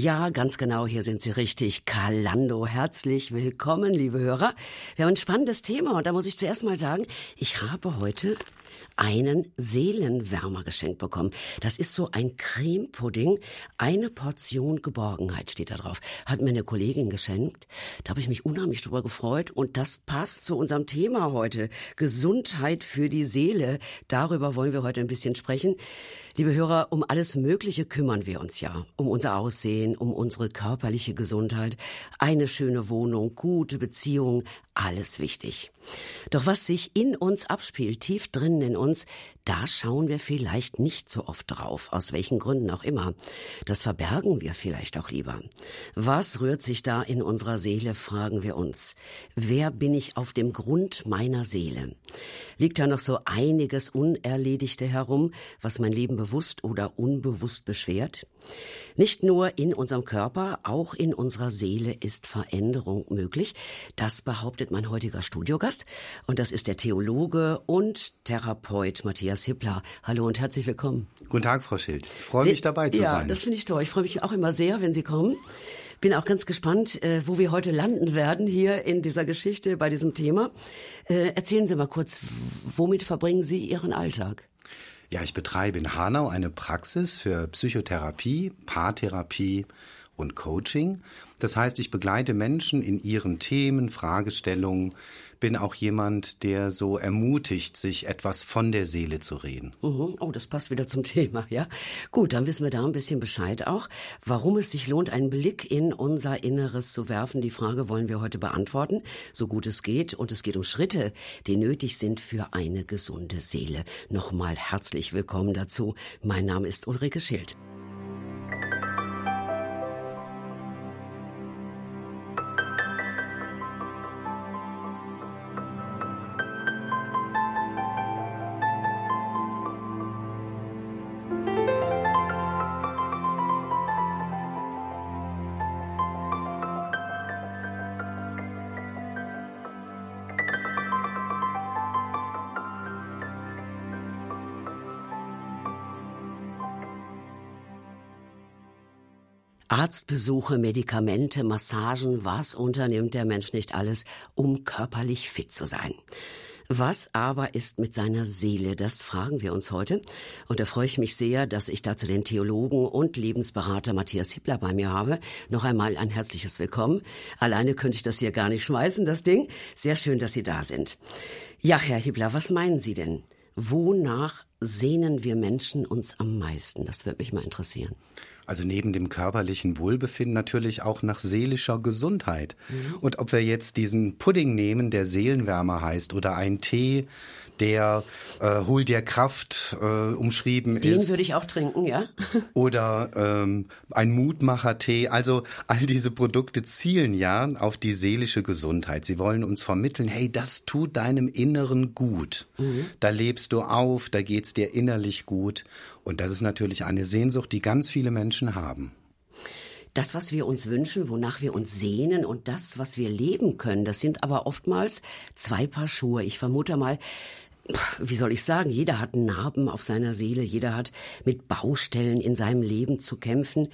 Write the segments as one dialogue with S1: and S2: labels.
S1: Ja, ganz genau, hier sind Sie richtig. Kalando, herzlich willkommen, liebe Hörer. Wir haben ein spannendes Thema und da muss ich zuerst mal sagen, ich habe heute einen Seelenwärmer geschenkt bekommen. Das ist so ein Cremepudding, eine Portion Geborgenheit steht da drauf. Hat mir eine Kollegin geschenkt. Da habe ich mich unheimlich drüber gefreut und das passt zu unserem Thema heute. Gesundheit für die Seele. Darüber wollen wir heute ein bisschen sprechen. Liebe Hörer, um alles Mögliche kümmern wir uns ja. Um unser Aussehen, um unsere körperliche Gesundheit, eine schöne Wohnung, gute Beziehungen, alles wichtig. Doch was sich in uns abspielt, tief drinnen in uns, da schauen wir vielleicht nicht so oft drauf, aus welchen Gründen auch immer. Das verbergen wir vielleicht auch lieber. Was rührt sich da in unserer Seele, fragen wir uns. Wer bin ich auf dem Grund meiner Seele? Liegt da noch so einiges Unerledigte herum, was mein Leben bewusst oder unbewusst beschwert? Nicht nur in unserem Körper, auch in unserer Seele ist Veränderung möglich. Das behauptet mein heutiger Studiogast. Und das ist der Theologe und Therapeut Matthias Hippler. Hallo und herzlich willkommen.
S2: Guten Tag, Frau Schild. Ich freue mich dabei zu
S1: ja,
S2: sein.
S1: Ja, das finde ich toll. Ich freue mich auch immer sehr, wenn Sie kommen. Bin auch ganz gespannt, äh, wo wir heute landen werden hier in dieser Geschichte bei diesem Thema. Äh, erzählen Sie mal kurz, womit verbringen Sie Ihren Alltag?
S2: Ja, ich betreibe in Hanau eine Praxis für Psychotherapie, Paartherapie und Coaching. Das heißt, ich begleite Menschen in ihren Themen, Fragestellungen, bin auch jemand, der so ermutigt, sich etwas von der Seele zu reden.
S1: Mhm. Oh, das passt wieder zum Thema, ja. Gut, dann wissen wir da ein bisschen Bescheid auch, warum es sich lohnt, einen Blick in unser Inneres zu werfen. Die Frage wollen wir heute beantworten, so gut es geht. Und es geht um Schritte, die nötig sind für eine gesunde Seele. Nochmal herzlich willkommen dazu. Mein Name ist Ulrike Schild. Arztbesuche, Medikamente, Massagen, was unternimmt der Mensch nicht alles, um körperlich fit zu sein? Was aber ist mit seiner Seele? Das fragen wir uns heute. Und da freue ich mich sehr, dass ich dazu den Theologen und Lebensberater Matthias Hippler bei mir habe. Noch einmal ein herzliches Willkommen. Alleine könnte ich das hier gar nicht schmeißen, das Ding. Sehr schön, dass Sie da sind. Ja, Herr Hippler, was meinen Sie denn? Wonach sehnen wir Menschen uns am meisten? Das würde mich mal interessieren.
S2: Also neben dem körperlichen Wohlbefinden natürlich auch nach seelischer Gesundheit. Mhm. Und ob wir jetzt diesen Pudding nehmen, der Seelenwärmer heißt, oder einen Tee, der äh, Hol dir Kraft äh, umschrieben
S1: Den
S2: ist.
S1: Den würde ich auch trinken, ja.
S2: oder ähm, ein Mutmacher-Tee. Also all diese Produkte zielen ja auf die seelische Gesundheit. Sie wollen uns vermitteln, hey, das tut deinem Inneren gut. Mhm. Da lebst du auf, da geht's dir innerlich gut. Und das ist natürlich eine Sehnsucht, die ganz viele Menschen haben.
S1: Das, was wir uns wünschen, wonach wir uns sehnen und das, was wir leben können, das sind aber oftmals zwei Paar Schuhe. Ich vermute mal, wie soll ich sagen, jeder hat Narben auf seiner Seele, jeder hat mit Baustellen in seinem Leben zu kämpfen.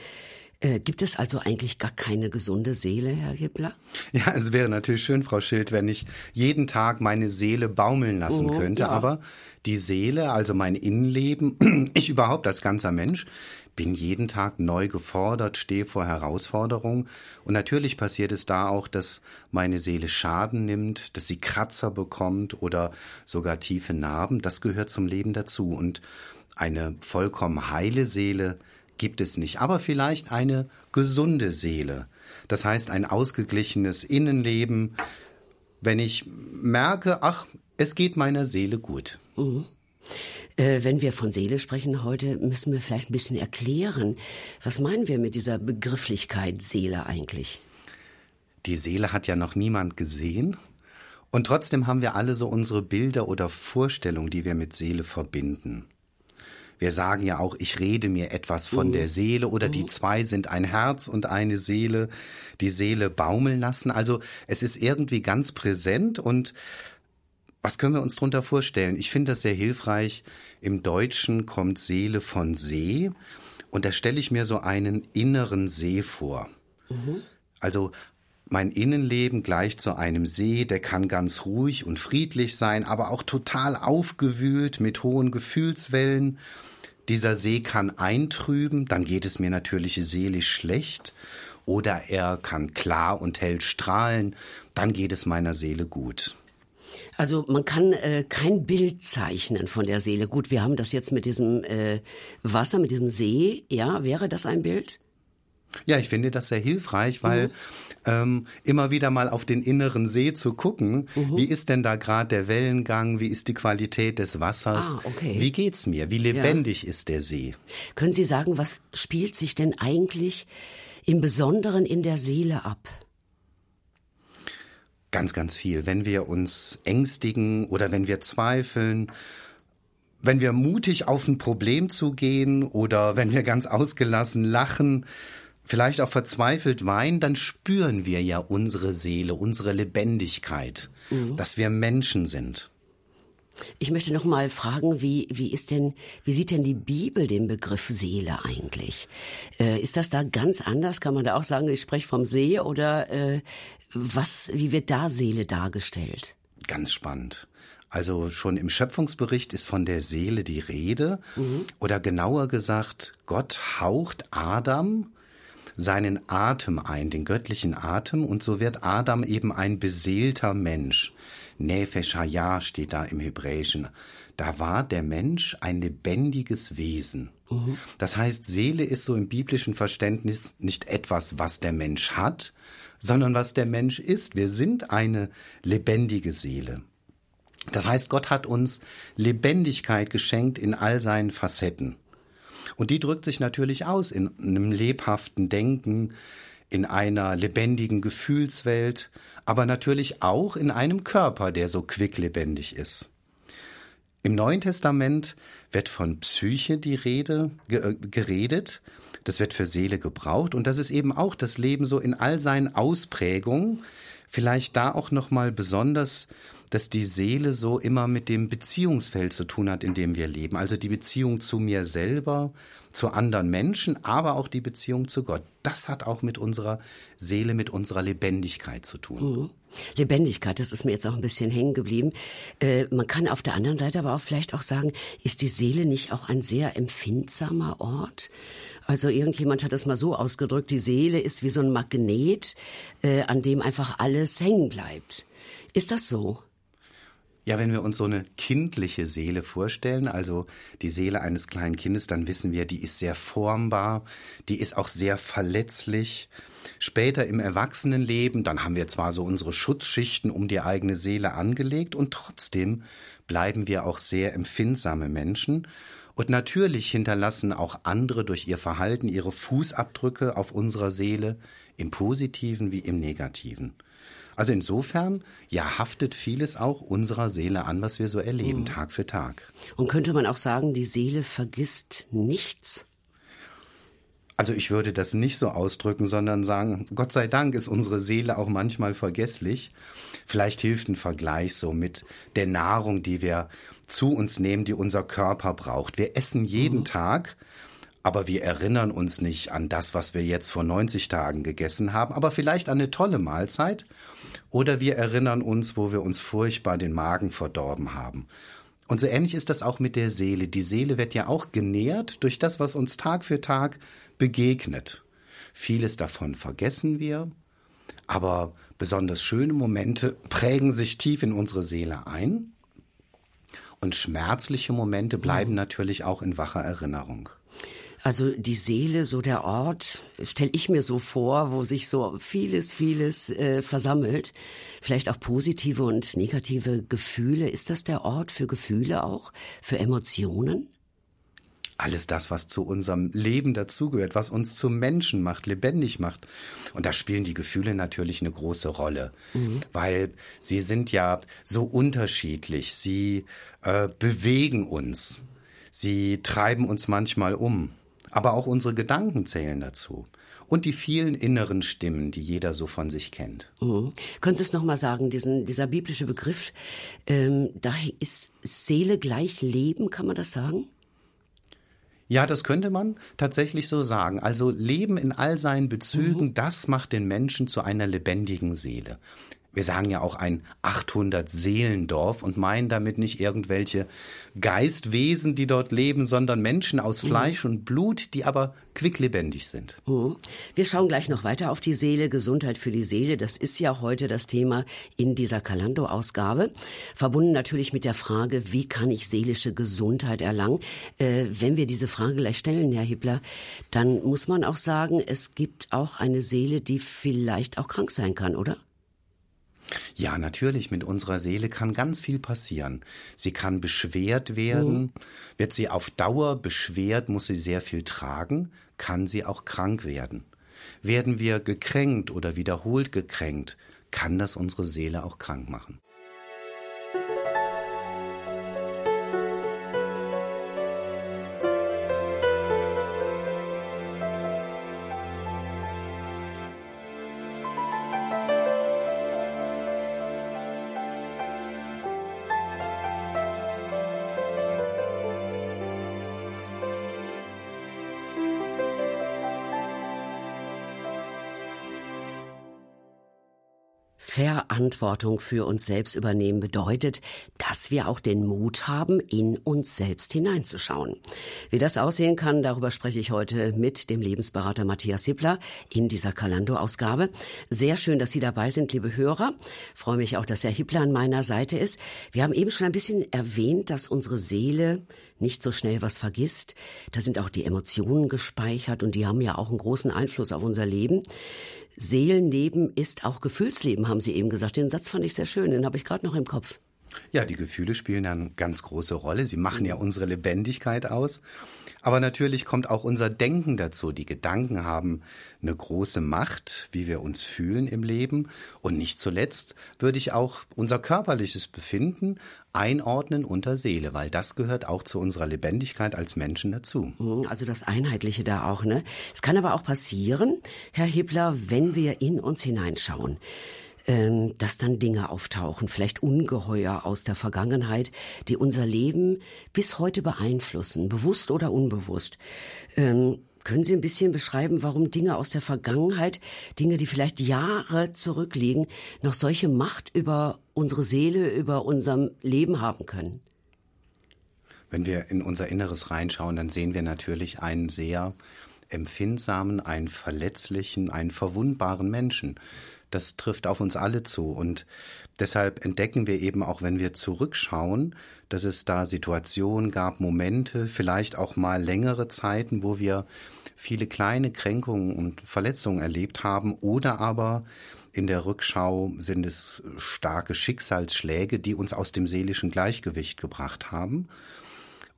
S1: Äh, gibt es also eigentlich gar keine gesunde Seele, Herr Hippler?
S2: Ja, es wäre natürlich schön, Frau Schild, wenn ich jeden Tag meine Seele baumeln lassen oh, könnte. Ja. Aber die Seele, also mein Innenleben, ich überhaupt als ganzer Mensch, bin jeden Tag neu gefordert, stehe vor Herausforderungen. Und natürlich passiert es da auch, dass meine Seele Schaden nimmt, dass sie Kratzer bekommt oder sogar tiefe Narben. Das gehört zum Leben dazu. Und eine vollkommen heile Seele gibt es nicht, aber vielleicht eine gesunde Seele. Das heißt ein ausgeglichenes Innenleben, wenn ich merke, ach, es geht meiner Seele gut.
S1: Mhm. Äh, wenn wir von Seele sprechen heute, müssen wir vielleicht ein bisschen erklären, was meinen wir mit dieser Begrifflichkeit Seele eigentlich?
S2: Die Seele hat ja noch niemand gesehen. Und trotzdem haben wir alle so unsere Bilder oder Vorstellungen, die wir mit Seele verbinden. Wir sagen ja auch, ich rede mir etwas von mhm. der Seele oder mhm. die zwei sind ein Herz und eine Seele, die Seele baumeln lassen. Also es ist irgendwie ganz präsent und was können wir uns darunter vorstellen? Ich finde das sehr hilfreich. Im Deutschen kommt Seele von See. Und da stelle ich mir so einen inneren See vor. Mhm. Also mein Innenleben gleicht zu einem See, der kann ganz ruhig und friedlich sein, aber auch total aufgewühlt mit hohen Gefühlswellen. Dieser See kann eintrüben, dann geht es mir natürlich seelisch schlecht. Oder er kann klar und hell strahlen, dann geht es meiner Seele gut.
S1: Also man kann äh, kein Bild zeichnen von der Seele. Gut, wir haben das jetzt mit diesem äh, Wasser, mit diesem See. Ja, wäre das ein Bild?
S2: Ja, ich finde das sehr hilfreich, weil mhm. ähm, immer wieder mal auf den inneren See zu gucken, mhm. wie ist denn da gerade der Wellengang, wie ist die Qualität des Wassers, ah, okay. wie geht's mir, wie lebendig ja. ist der See?
S1: Können Sie sagen, was spielt sich denn eigentlich im Besonderen in der Seele ab?
S2: Ganz, ganz viel. Wenn wir uns ängstigen oder wenn wir zweifeln, wenn wir mutig auf ein Problem zugehen oder wenn wir ganz ausgelassen lachen, vielleicht auch verzweifelt weinen, dann spüren wir ja unsere Seele, unsere Lebendigkeit, mhm. dass wir Menschen sind.
S1: Ich möchte noch mal fragen, wie, wie ist denn, wie sieht denn die Bibel den Begriff Seele eigentlich? Äh, ist das da ganz anders? Kann man da auch sagen, ich spreche vom See oder äh, was, wie wird da Seele dargestellt?
S2: Ganz spannend. Also schon im Schöpfungsbericht ist von der Seele die Rede. Mhm. Oder genauer gesagt, Gott haucht Adam seinen Atem ein, den göttlichen Atem, und so wird Adam eben ein beseelter Mensch. Nefesh Hayah steht da im Hebräischen. Da war der Mensch ein lebendiges Wesen. Mhm. Das heißt, Seele ist so im biblischen Verständnis nicht etwas, was der Mensch hat, sondern was der Mensch ist. Wir sind eine lebendige Seele. Das heißt, Gott hat uns Lebendigkeit geschenkt in all seinen Facetten. Und die drückt sich natürlich aus in einem lebhaften Denken, in einer lebendigen Gefühlswelt, aber natürlich auch in einem Körper, der so quicklebendig ist. Im Neuen Testament wird von Psyche die Rede äh, geredet, das wird für Seele gebraucht und das ist eben auch das Leben so in all seinen Ausprägungen, vielleicht da auch noch mal besonders dass die Seele so immer mit dem Beziehungsfeld zu tun hat, in dem wir leben. Also die Beziehung zu mir selber, zu anderen Menschen, aber auch die Beziehung zu Gott. Das hat auch mit unserer Seele, mit unserer Lebendigkeit zu tun. Mhm.
S1: Lebendigkeit, das ist mir jetzt auch ein bisschen hängen geblieben. Äh, man kann auf der anderen Seite aber auch vielleicht auch sagen, ist die Seele nicht auch ein sehr empfindsamer Ort? Also irgendjemand hat das mal so ausgedrückt, die Seele ist wie so ein Magnet, äh, an dem einfach alles hängen bleibt. Ist das so?
S2: Ja, wenn wir uns so eine kindliche Seele vorstellen, also die Seele eines kleinen Kindes, dann wissen wir, die ist sehr formbar, die ist auch sehr verletzlich. Später im Erwachsenenleben, dann haben wir zwar so unsere Schutzschichten um die eigene Seele angelegt und trotzdem bleiben wir auch sehr empfindsame Menschen. Und natürlich hinterlassen auch andere durch ihr Verhalten ihre Fußabdrücke auf unserer Seele, im positiven wie im negativen. Also insofern, ja, haftet vieles auch unserer Seele an, was wir so erleben, mhm. Tag für Tag.
S1: Und könnte man auch sagen, die Seele vergisst nichts?
S2: Also ich würde das nicht so ausdrücken, sondern sagen, Gott sei Dank ist unsere Seele auch manchmal vergesslich. Vielleicht hilft ein Vergleich so mit der Nahrung, die wir zu uns nehmen, die unser Körper braucht. Wir essen jeden mhm. Tag, aber wir erinnern uns nicht an das, was wir jetzt vor 90 Tagen gegessen haben, aber vielleicht an eine tolle Mahlzeit oder wir erinnern uns, wo wir uns furchtbar den Magen verdorben haben. Und so ähnlich ist das auch mit der Seele. Die Seele wird ja auch genährt durch das, was uns Tag für Tag begegnet. Vieles davon vergessen wir, aber besonders schöne Momente prägen sich tief in unsere Seele ein. Und schmerzliche Momente bleiben mhm. natürlich auch in wacher Erinnerung.
S1: Also die Seele, so der Ort, stelle ich mir so vor, wo sich so vieles, vieles äh, versammelt. Vielleicht auch positive und negative Gefühle. Ist das der Ort für Gefühle auch, für Emotionen?
S2: Alles das, was zu unserem Leben dazugehört, was uns zum Menschen macht, lebendig macht. Und da spielen die Gefühle natürlich eine große Rolle, mhm. weil sie sind ja so unterschiedlich. Sie äh, bewegen uns. Sie treiben uns manchmal um. Aber auch unsere Gedanken zählen dazu. Und die vielen inneren Stimmen, die jeder so von sich kennt.
S1: Mhm. Können Sie es nochmal sagen, diesen, dieser biblische Begriff, ähm, da ist Seele gleich Leben, kann man das sagen?
S2: Ja, das könnte man tatsächlich so sagen. Also Leben in all seinen Bezügen, mhm. das macht den Menschen zu einer lebendigen Seele wir sagen ja auch ein 800 Seelendorf und meinen damit nicht irgendwelche Geistwesen, die dort leben, sondern Menschen aus mhm. Fleisch mhm. und Blut, die aber quicklebendig sind.
S1: Mhm. Wir schauen gleich noch weiter auf die Seele, Gesundheit für die Seele. Das ist ja heute das Thema in dieser Kalando-Ausgabe. Verbunden natürlich mit der Frage, wie kann ich seelische Gesundheit erlangen? Äh, wenn wir diese Frage gleich stellen, Herr Hippler, dann muss man auch sagen, es gibt auch eine Seele, die vielleicht auch krank sein kann, oder?
S2: Ja, natürlich, mit unserer Seele kann ganz viel passieren. Sie kann beschwert werden. Mhm. Wird sie auf Dauer beschwert, muss sie sehr viel tragen, kann sie auch krank werden. Werden wir gekränkt oder wiederholt gekränkt, kann das unsere Seele auch krank machen.
S1: Verantwortung für uns selbst übernehmen bedeutet, dass wir auch den Mut haben, in uns selbst hineinzuschauen. Wie das aussehen kann, darüber spreche ich heute mit dem Lebensberater Matthias Hippler in dieser Kalando-Ausgabe. Sehr schön, dass Sie dabei sind, liebe Hörer. Ich freue mich auch, dass Herr Hippler an meiner Seite ist. Wir haben eben schon ein bisschen erwähnt, dass unsere Seele nicht so schnell was vergisst. Da sind auch die Emotionen gespeichert und die haben ja auch einen großen Einfluss auf unser Leben. Seelenleben ist auch Gefühlsleben, haben Sie eben gesagt. Den Satz fand ich sehr schön, den habe ich gerade noch im Kopf.
S2: Ja, die Gefühle spielen eine ganz große Rolle. Sie machen ja unsere Lebendigkeit aus. Aber natürlich kommt auch unser Denken dazu. Die Gedanken haben eine große Macht, wie wir uns fühlen im Leben. Und nicht zuletzt würde ich auch unser körperliches Befinden einordnen unter Seele, weil das gehört auch zu unserer Lebendigkeit als Menschen dazu.
S1: Mhm, also das Einheitliche da auch, ne? Es kann aber auch passieren, Herr Hippler, wenn wir in uns hineinschauen ähm, dass dann Dinge auftauchen, vielleicht Ungeheuer aus der Vergangenheit, die unser Leben bis heute beeinflussen, bewusst oder unbewusst. Können Sie ein bisschen beschreiben, warum Dinge aus der Vergangenheit, Dinge, die vielleicht Jahre zurückliegen, noch solche Macht über unsere Seele, über unserem Leben haben können?
S2: Wenn wir in unser Inneres reinschauen, dann sehen wir natürlich einen sehr empfindsamen, einen verletzlichen, einen verwundbaren Menschen das trifft auf uns alle zu. Und deshalb entdecken wir eben auch, wenn wir zurückschauen, dass es da Situationen gab, Momente, vielleicht auch mal längere Zeiten, wo wir viele kleine Kränkungen und Verletzungen erlebt haben oder aber in der Rückschau sind es starke Schicksalsschläge, die uns aus dem seelischen Gleichgewicht gebracht haben.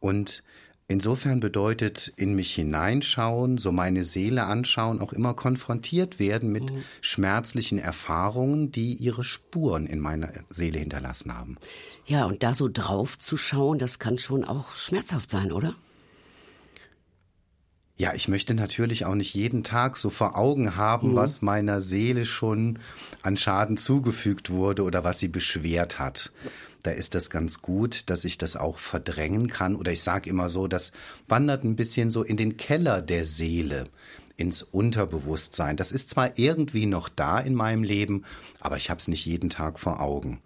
S2: Und Insofern bedeutet in mich hineinschauen, so meine Seele anschauen, auch immer konfrontiert werden mit mhm. schmerzlichen Erfahrungen, die ihre Spuren in meiner Seele hinterlassen haben.
S1: Ja, und da so drauf zu schauen, das kann schon auch schmerzhaft sein, oder?
S2: Ja, ich möchte natürlich auch nicht jeden Tag so vor Augen haben, mhm. was meiner Seele schon an Schaden zugefügt wurde oder was sie beschwert hat da ist das ganz gut, dass ich das auch verdrängen kann. Oder ich sage immer so, das wandert ein bisschen so in den Keller der Seele ins Unterbewusstsein. Das ist zwar irgendwie noch da in meinem Leben, aber ich habe es nicht jeden Tag vor Augen.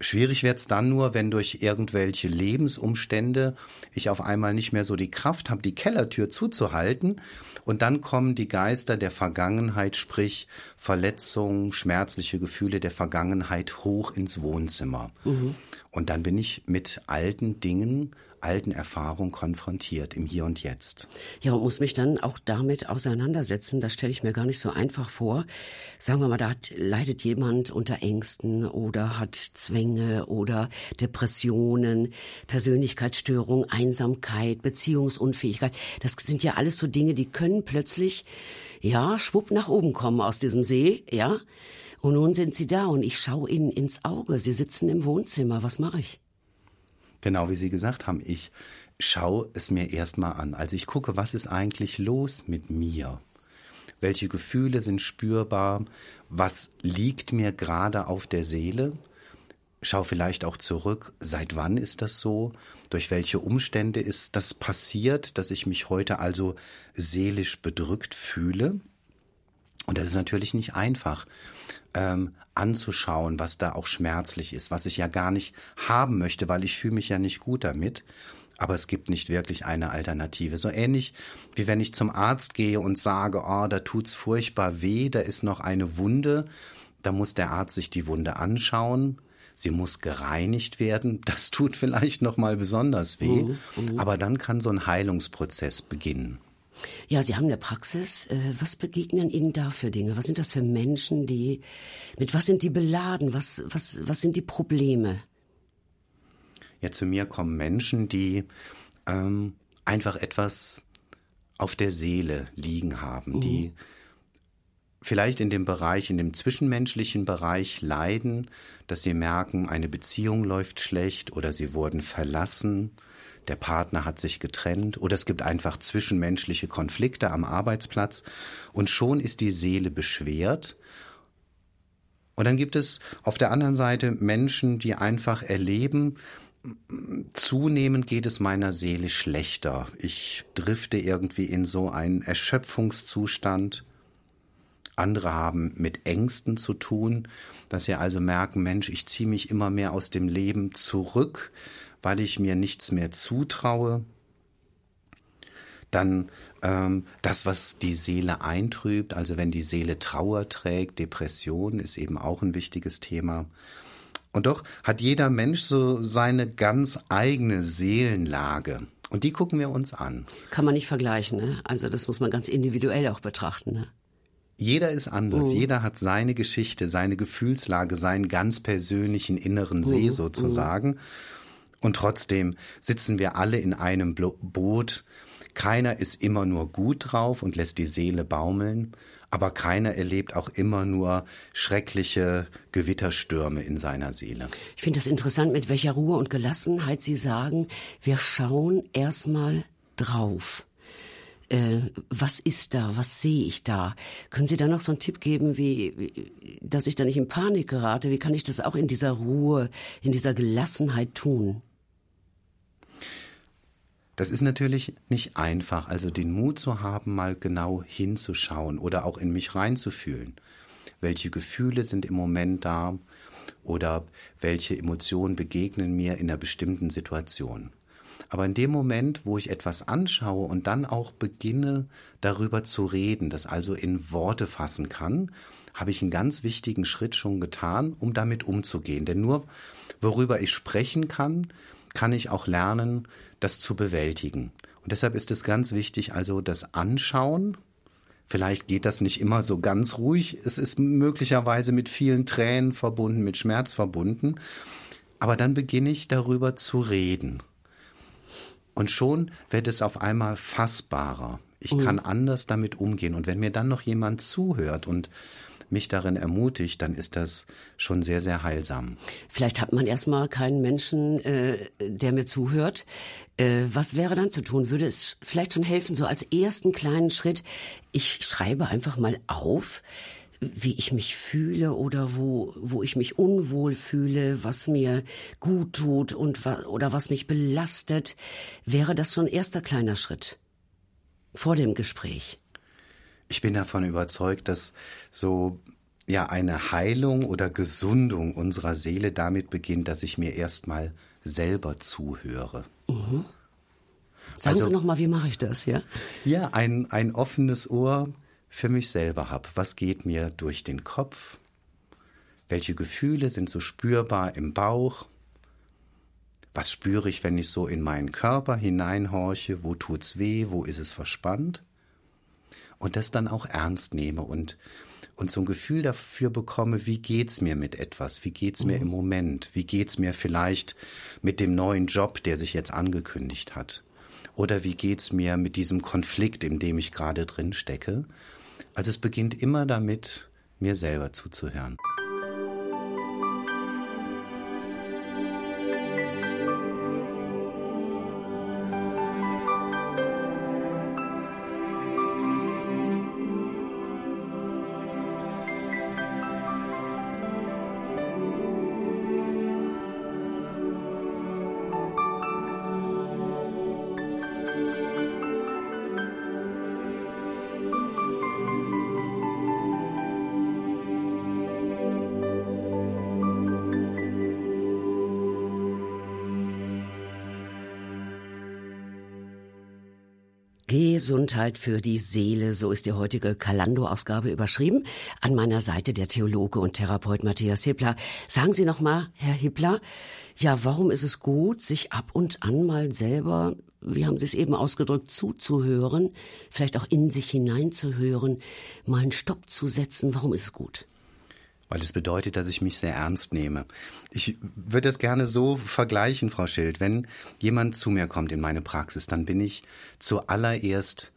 S2: Schwierig wird's dann nur, wenn durch irgendwelche Lebensumstände ich auf einmal nicht mehr so die Kraft habe, die Kellertür zuzuhalten und dann kommen die Geister der Vergangenheit, sprich Verletzungen, schmerzliche Gefühle der Vergangenheit hoch ins Wohnzimmer. Mhm. Und dann bin ich mit alten Dingen, alten Erfahrungen konfrontiert im Hier und Jetzt.
S1: Ja, und muss mich dann auch damit auseinandersetzen. Das stelle ich mir gar nicht so einfach vor. Sagen wir mal, da hat, leidet jemand unter Ängsten oder hat Zwänge oder Depressionen, Persönlichkeitsstörung, Einsamkeit, Beziehungsunfähigkeit. Das sind ja alles so Dinge, die können plötzlich, ja, schwupp nach oben kommen aus diesem See, ja. Und nun sind sie da und ich schaue ihnen ins Auge. Sie sitzen im Wohnzimmer. Was mache ich?
S2: Genau wie Sie gesagt haben, ich schaue es mir erstmal an. Also ich gucke, was ist eigentlich los mit mir? Welche Gefühle sind spürbar? Was liegt mir gerade auf der Seele? schau vielleicht auch zurück, seit wann ist das so? Durch welche Umstände ist das passiert, dass ich mich heute also seelisch bedrückt fühle? Und das ist natürlich nicht einfach ähm, anzuschauen, was da auch schmerzlich ist, was ich ja gar nicht haben möchte, weil ich fühle mich ja nicht gut damit. Aber es gibt nicht wirklich eine Alternative. So ähnlich wie wenn ich zum Arzt gehe und sage, oh, da tut's furchtbar weh, da ist noch eine Wunde. Da muss der Arzt sich die Wunde anschauen, sie muss gereinigt werden. Das tut vielleicht noch mal besonders weh, mhm, mhm. aber dann kann so ein Heilungsprozess beginnen.
S1: Ja, Sie haben eine Praxis. Äh, was begegnen Ihnen da für Dinge? Was sind das für Menschen, die, mit was sind die beladen? Was, was, was sind die Probleme?
S2: Ja, zu mir kommen Menschen, die ähm, einfach etwas auf der Seele liegen haben, mhm. die vielleicht in dem Bereich, in dem zwischenmenschlichen Bereich leiden, dass sie merken, eine Beziehung läuft schlecht oder sie wurden verlassen, der Partner hat sich getrennt oder es gibt einfach zwischenmenschliche Konflikte am Arbeitsplatz und schon ist die Seele beschwert. Und dann gibt es auf der anderen Seite Menschen, die einfach erleben, zunehmend geht es meiner Seele schlechter. Ich drifte irgendwie in so einen Erschöpfungszustand. Andere haben mit Ängsten zu tun, dass sie also merken, Mensch, ich ziehe mich immer mehr aus dem Leben zurück, weil ich mir nichts mehr zutraue. Dann ähm, das, was die Seele eintrübt, also wenn die Seele Trauer trägt, Depression ist eben auch ein wichtiges Thema. Und doch hat jeder Mensch so seine ganz eigene Seelenlage. Und die gucken wir uns an.
S1: Kann man nicht vergleichen, ne? Also das muss man ganz individuell auch betrachten, ne?
S2: Jeder ist anders. Mhm. Jeder hat seine Geschichte, seine Gefühlslage, seinen ganz persönlichen inneren See mhm. sozusagen. Mhm. Und trotzdem sitzen wir alle in einem Boot. Keiner ist immer nur gut drauf und lässt die Seele baumeln, aber keiner erlebt auch immer nur schreckliche Gewitterstürme in seiner Seele.
S1: Ich finde das interessant, mit welcher Ruhe und Gelassenheit Sie sagen, wir schauen erstmal drauf. Äh, was ist da? Was sehe ich da? Können Sie da noch so einen Tipp geben, wie, wie, dass ich da nicht in Panik gerate? Wie kann ich das auch in dieser Ruhe, in dieser Gelassenheit tun?
S2: Das ist natürlich nicht einfach, also den Mut zu haben, mal genau hinzuschauen oder auch in mich reinzufühlen. Welche Gefühle sind im Moment da oder welche Emotionen begegnen mir in einer bestimmten Situation. Aber in dem Moment, wo ich etwas anschaue und dann auch beginne, darüber zu reden, das also in Worte fassen kann, habe ich einen ganz wichtigen Schritt schon getan, um damit umzugehen. Denn nur worüber ich sprechen kann, kann ich auch lernen, das zu bewältigen. Und deshalb ist es ganz wichtig, also das Anschauen. Vielleicht geht das nicht immer so ganz ruhig. Es ist möglicherweise mit vielen Tränen verbunden, mit Schmerz verbunden. Aber dann beginne ich darüber zu reden. Und schon wird es auf einmal fassbarer. Ich mhm. kann anders damit umgehen. Und wenn mir dann noch jemand zuhört und mich darin ermutigt, dann ist das schon sehr, sehr heilsam.
S1: Vielleicht hat man erstmal keinen Menschen, äh, der mir zuhört. Äh, was wäre dann zu tun? Würde es vielleicht schon helfen, so als ersten kleinen Schritt, ich schreibe einfach mal auf, wie ich mich fühle oder wo, wo ich mich unwohl fühle, was mir gut tut und oder was mich belastet, wäre das schon erster kleiner Schritt vor dem Gespräch.
S2: Ich bin davon überzeugt, dass so ja eine Heilung oder Gesundung unserer Seele damit beginnt, dass ich mir erstmal selber zuhöre. Mhm.
S1: Sagen also, Sie noch mal, wie mache ich das, ja?
S2: Ja, ein, ein offenes Ohr für mich selber habe. Was geht mir durch den Kopf? Welche Gefühle sind so spürbar im Bauch? Was spüre ich, wenn ich so in meinen Körper hineinhorche? Wo tut's weh? Wo ist es verspannt? und das dann auch ernst nehme und und so ein Gefühl dafür bekomme, wie geht's mir mit etwas, wie geht's mir mhm. im Moment, wie geht's mir vielleicht mit dem neuen Job, der sich jetzt angekündigt hat, oder wie geht's mir mit diesem Konflikt, in dem ich gerade drin stecke. Also es beginnt immer damit, mir selber zuzuhören.
S1: Gesundheit für die Seele, so ist die heutige Kalando-Ausgabe überschrieben. An meiner Seite der Theologe und Therapeut Matthias Hippler. Sagen Sie noch mal, Herr Hippler, ja, warum ist es gut, sich ab und an mal selber, wie haben Sie es eben ausgedrückt, zuzuhören, vielleicht auch in sich hineinzuhören, mal einen Stopp zu setzen? Warum ist es gut?
S2: weil es bedeutet, dass ich mich sehr ernst nehme. Ich würde es gerne so vergleichen, Frau Schild. Wenn jemand zu mir kommt in meine Praxis, dann bin ich zuallererst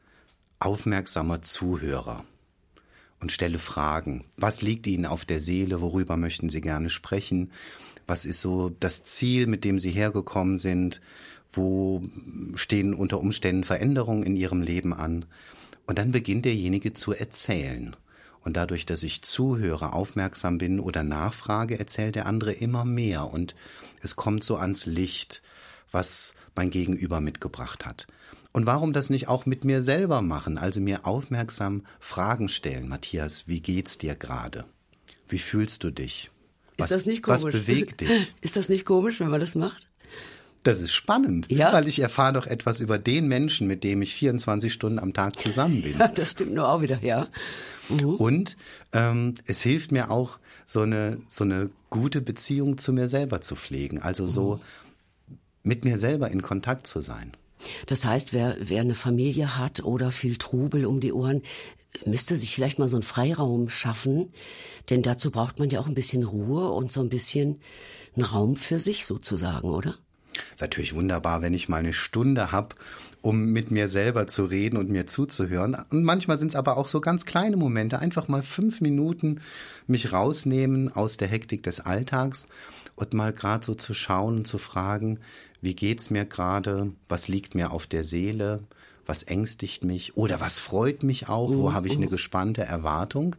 S2: aufmerksamer Zuhörer und stelle Fragen. Was liegt Ihnen auf der Seele? Worüber möchten Sie gerne sprechen? Was ist so das Ziel, mit dem Sie hergekommen sind? Wo stehen unter Umständen Veränderungen in Ihrem Leben an? Und dann beginnt derjenige zu erzählen. Und dadurch, dass ich zuhöre, aufmerksam bin oder nachfrage, erzählt der andere immer mehr. Und es kommt so ans Licht, was mein Gegenüber mitgebracht hat. Und warum das nicht auch mit mir selber machen? Also mir aufmerksam Fragen stellen. Matthias, wie geht's dir gerade? Wie fühlst du dich?
S1: Was, ist das nicht komisch?
S2: Was bewegt dich?
S1: Ist das nicht komisch, wenn man das macht?
S2: Das ist spannend, ja? weil ich erfahre doch etwas über den Menschen, mit dem ich 24 Stunden am Tag zusammen bin.
S1: das stimmt nur auch wieder, ja.
S2: Mhm. Und ähm, es hilft mir auch, so eine, so eine gute Beziehung zu mir selber zu pflegen. Also so mhm. mit mir selber in Kontakt zu sein.
S1: Das heißt, wer, wer eine Familie hat oder viel Trubel um die Ohren, müsste sich vielleicht mal so einen Freiraum schaffen. Denn dazu braucht man ja auch ein bisschen Ruhe und so ein bisschen einen Raum für sich sozusagen, oder?
S2: Ist natürlich wunderbar, wenn ich mal eine Stunde habe, um mit mir selber zu reden und mir zuzuhören. Und manchmal sind es aber auch so ganz kleine Momente, einfach mal fünf Minuten mich rausnehmen aus der Hektik des Alltags und mal gerade so zu schauen und zu fragen, wie geht's mir gerade, was liegt mir auf der Seele, was ängstigt mich oder was freut mich auch, wo uh, habe ich uh. eine gespannte Erwartung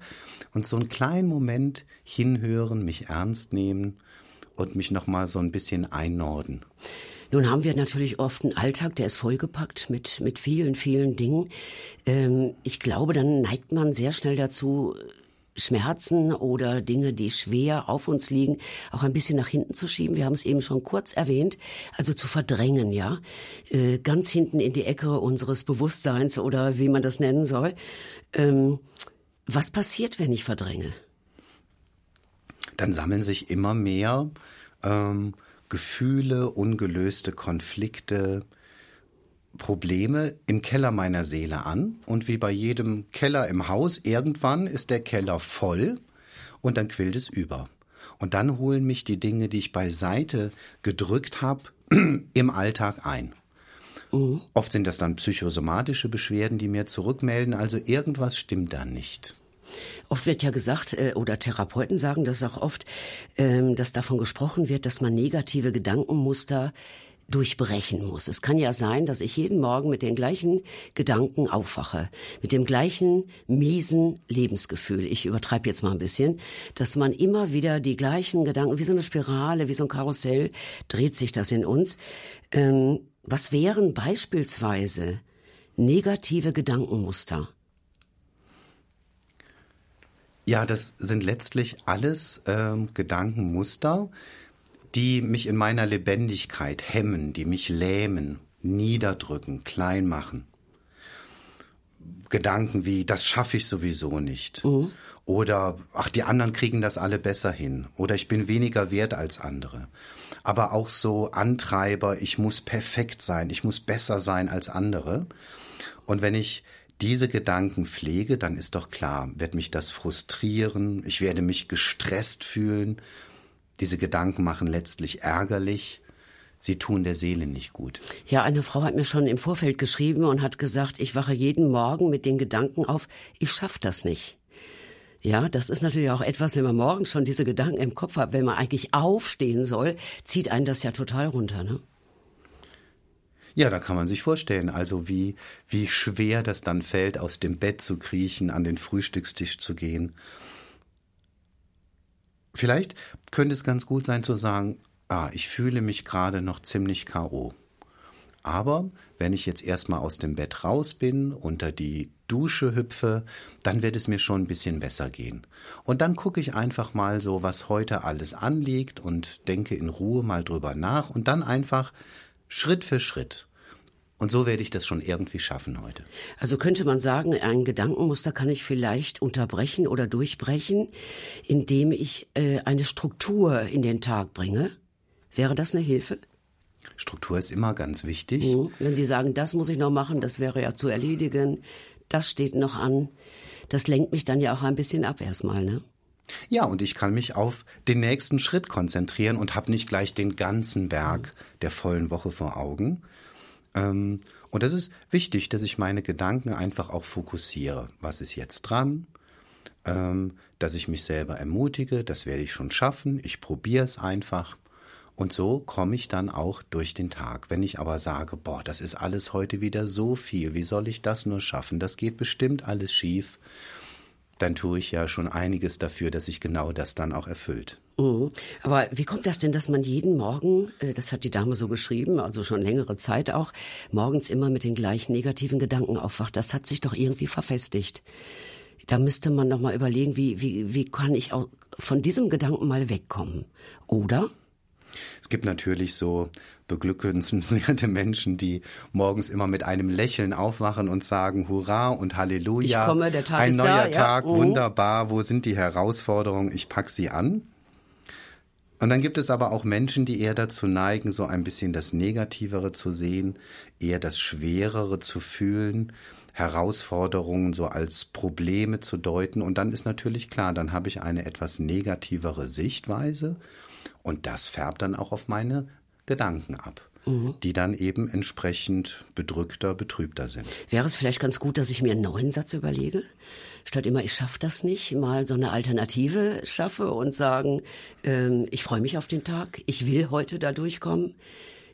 S2: und so einen kleinen Moment hinhören, mich ernst nehmen und mich noch mal so ein bisschen einnorden.
S1: Nun haben wir natürlich oft einen Alltag, der ist vollgepackt mit, mit vielen, vielen Dingen. Ähm, ich glaube, dann neigt man sehr schnell dazu, Schmerzen oder Dinge, die schwer auf uns liegen, auch ein bisschen nach hinten zu schieben. Wir haben es eben schon kurz erwähnt, also zu verdrängen, ja, äh, ganz hinten in die Ecke unseres Bewusstseins oder wie man das nennen soll. Ähm, was passiert, wenn ich verdränge?
S2: Dann sammeln sich immer mehr ähm, Gefühle, ungelöste Konflikte, Probleme im Keller meiner Seele an. Und wie bei jedem Keller im Haus, irgendwann ist der Keller voll und dann quillt es über. Und dann holen mich die Dinge, die ich beiseite gedrückt habe, im Alltag ein. Mhm. Oft sind das dann psychosomatische Beschwerden, die mir zurückmelden, also irgendwas stimmt da nicht.
S1: Oft wird ja gesagt, äh, oder Therapeuten sagen das auch oft, ähm, dass davon gesprochen wird, dass man negative Gedankenmuster durchbrechen muss. Es kann ja sein, dass ich jeden Morgen mit den gleichen Gedanken aufwache, mit dem gleichen miesen Lebensgefühl. Ich übertreibe jetzt mal ein bisschen, dass man immer wieder die gleichen Gedanken, wie so eine Spirale, wie so ein Karussell, dreht sich das in uns. Ähm, was wären beispielsweise negative Gedankenmuster?
S2: Ja, das sind letztlich alles ähm, Gedankenmuster, die mich in meiner Lebendigkeit hemmen, die mich lähmen, niederdrücken, klein machen. Gedanken wie, das schaffe ich sowieso nicht. Mhm. Oder, ach, die anderen kriegen das alle besser hin. Oder ich bin weniger wert als andere. Aber auch so Antreiber, ich muss perfekt sein, ich muss besser sein als andere. Und wenn ich diese Gedanken pflege, dann ist doch klar, wird mich das frustrieren, ich werde mich gestresst fühlen. Diese Gedanken machen letztlich ärgerlich. Sie tun der Seele nicht gut.
S1: Ja, eine Frau hat mir schon im Vorfeld geschrieben und hat gesagt, ich wache jeden Morgen mit den Gedanken auf, ich schaffe das nicht. Ja, das ist natürlich auch etwas, wenn man morgens schon diese Gedanken im Kopf hat, wenn man eigentlich aufstehen soll, zieht einen das ja total runter, ne?
S2: Ja, da kann man sich vorstellen, also wie, wie schwer das dann fällt, aus dem Bett zu kriechen, an den Frühstückstisch zu gehen. Vielleicht könnte es ganz gut sein zu sagen, ah, ich fühle mich gerade noch ziemlich K.O. Aber wenn ich jetzt erstmal aus dem Bett raus bin, unter die Dusche hüpfe, dann wird es mir schon ein bisschen besser gehen. Und dann gucke ich einfach mal so, was heute alles anliegt und denke in Ruhe mal drüber nach und dann einfach Schritt für Schritt. Und so werde ich das schon irgendwie schaffen heute.
S1: Also könnte man sagen, ein Gedankenmuster kann ich vielleicht unterbrechen oder durchbrechen, indem ich äh, eine Struktur in den Tag bringe. Wäre das eine Hilfe?
S2: Struktur ist immer ganz wichtig.
S1: Mhm. Wenn Sie sagen, das muss ich noch machen, das wäre ja zu erledigen, das steht noch an, das lenkt mich dann ja auch ein bisschen ab erstmal, ne?
S2: Ja, und ich kann mich auf den nächsten Schritt konzentrieren und habe nicht gleich den ganzen Berg der vollen Woche vor Augen. Ähm, und das ist wichtig, dass ich meine Gedanken einfach auch fokussiere. Was ist jetzt dran? Ähm, dass ich mich selber ermutige, das werde ich schon schaffen. Ich probiere es einfach. Und so komme ich dann auch durch den Tag. Wenn ich aber sage, boah, das ist alles heute wieder so viel, wie soll ich das nur schaffen? Das geht bestimmt alles schief dann tue ich ja schon einiges dafür, dass sich genau das dann auch erfüllt.
S1: Mhm. Aber wie kommt das denn, dass man jeden Morgen, äh, das hat die Dame so geschrieben, also schon längere Zeit auch, morgens immer mit den gleichen negativen Gedanken aufwacht? Das hat sich doch irgendwie verfestigt. Da müsste man noch mal überlegen, wie, wie, wie kann ich auch von diesem Gedanken mal wegkommen? Oder?
S2: Es gibt natürlich so beglückenswerte Menschen, die morgens immer mit einem Lächeln aufwachen und sagen Hurra und Halleluja.
S1: Ich komme, der Tag
S2: Ein
S1: ist
S2: neuer
S1: da,
S2: Tag,
S1: ja. Mhm.
S2: wunderbar. Wo sind die Herausforderungen? Ich pack sie an. Und dann gibt es aber auch Menschen, die eher dazu neigen, so ein bisschen das Negativere zu sehen, eher das Schwerere zu fühlen, Herausforderungen so als Probleme zu deuten. Und dann ist natürlich klar, dann habe ich eine etwas negativere Sichtweise und das färbt dann auch auf meine Gedanken ab. Mhm. die dann eben entsprechend bedrückter, betrübter sind.
S1: Wäre es vielleicht ganz gut, dass ich mir einen neuen Satz überlege? Statt immer, ich schaffe das nicht, mal so eine Alternative schaffe und sagen, ähm, ich freue mich auf den Tag, ich will heute da durchkommen,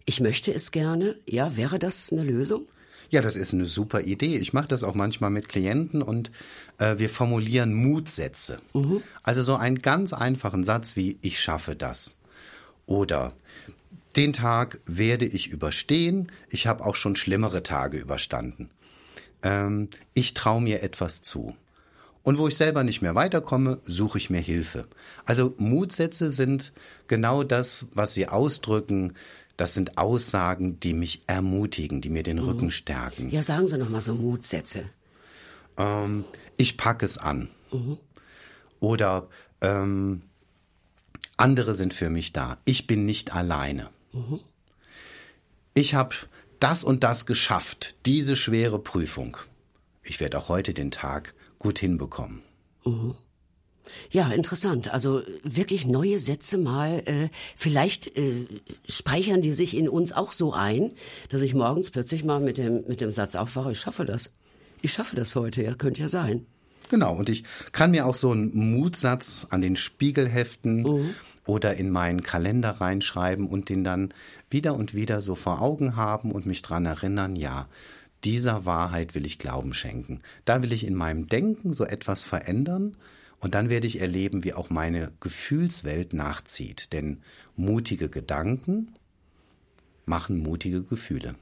S1: ich möchte es gerne. Ja, wäre das eine Lösung?
S2: Ja, das ist eine super Idee. Ich mache das auch manchmal mit Klienten und äh, wir formulieren Mutsätze. Mhm. Also so einen ganz einfachen Satz wie ich schaffe das oder den Tag werde ich überstehen. Ich habe auch schon schlimmere Tage überstanden. Ähm, ich traue mir etwas zu. Und wo ich selber nicht mehr weiterkomme, suche ich mir Hilfe. Also Mutsätze sind genau das, was sie ausdrücken. Das sind Aussagen, die mich ermutigen, die mir den mhm. Rücken stärken.
S1: Ja, sagen Sie noch mal so Mutsätze.
S2: Ähm, ich packe es an. Mhm. Oder ähm, andere sind für mich da. Ich bin nicht alleine. Mhm. Ich habe das und das geschafft, diese schwere Prüfung. Ich werde auch heute den Tag gut hinbekommen.
S1: Mhm. Ja, interessant. Also wirklich neue Sätze mal. Äh, vielleicht äh, speichern die sich in uns auch so ein, dass ich morgens plötzlich mal mit dem, mit dem Satz aufwache, ich schaffe das. Ich schaffe das heute, ja, könnte ja sein.
S2: Genau, und ich kann mir auch so einen Mutsatz an den Spiegel heften. Mhm oder in meinen Kalender reinschreiben und den dann wieder und wieder so vor Augen haben und mich dran erinnern, ja, dieser Wahrheit will ich Glauben schenken. Da will ich in meinem Denken so etwas verändern und dann werde ich erleben, wie auch meine Gefühlswelt nachzieht. Denn mutige Gedanken machen mutige Gefühle.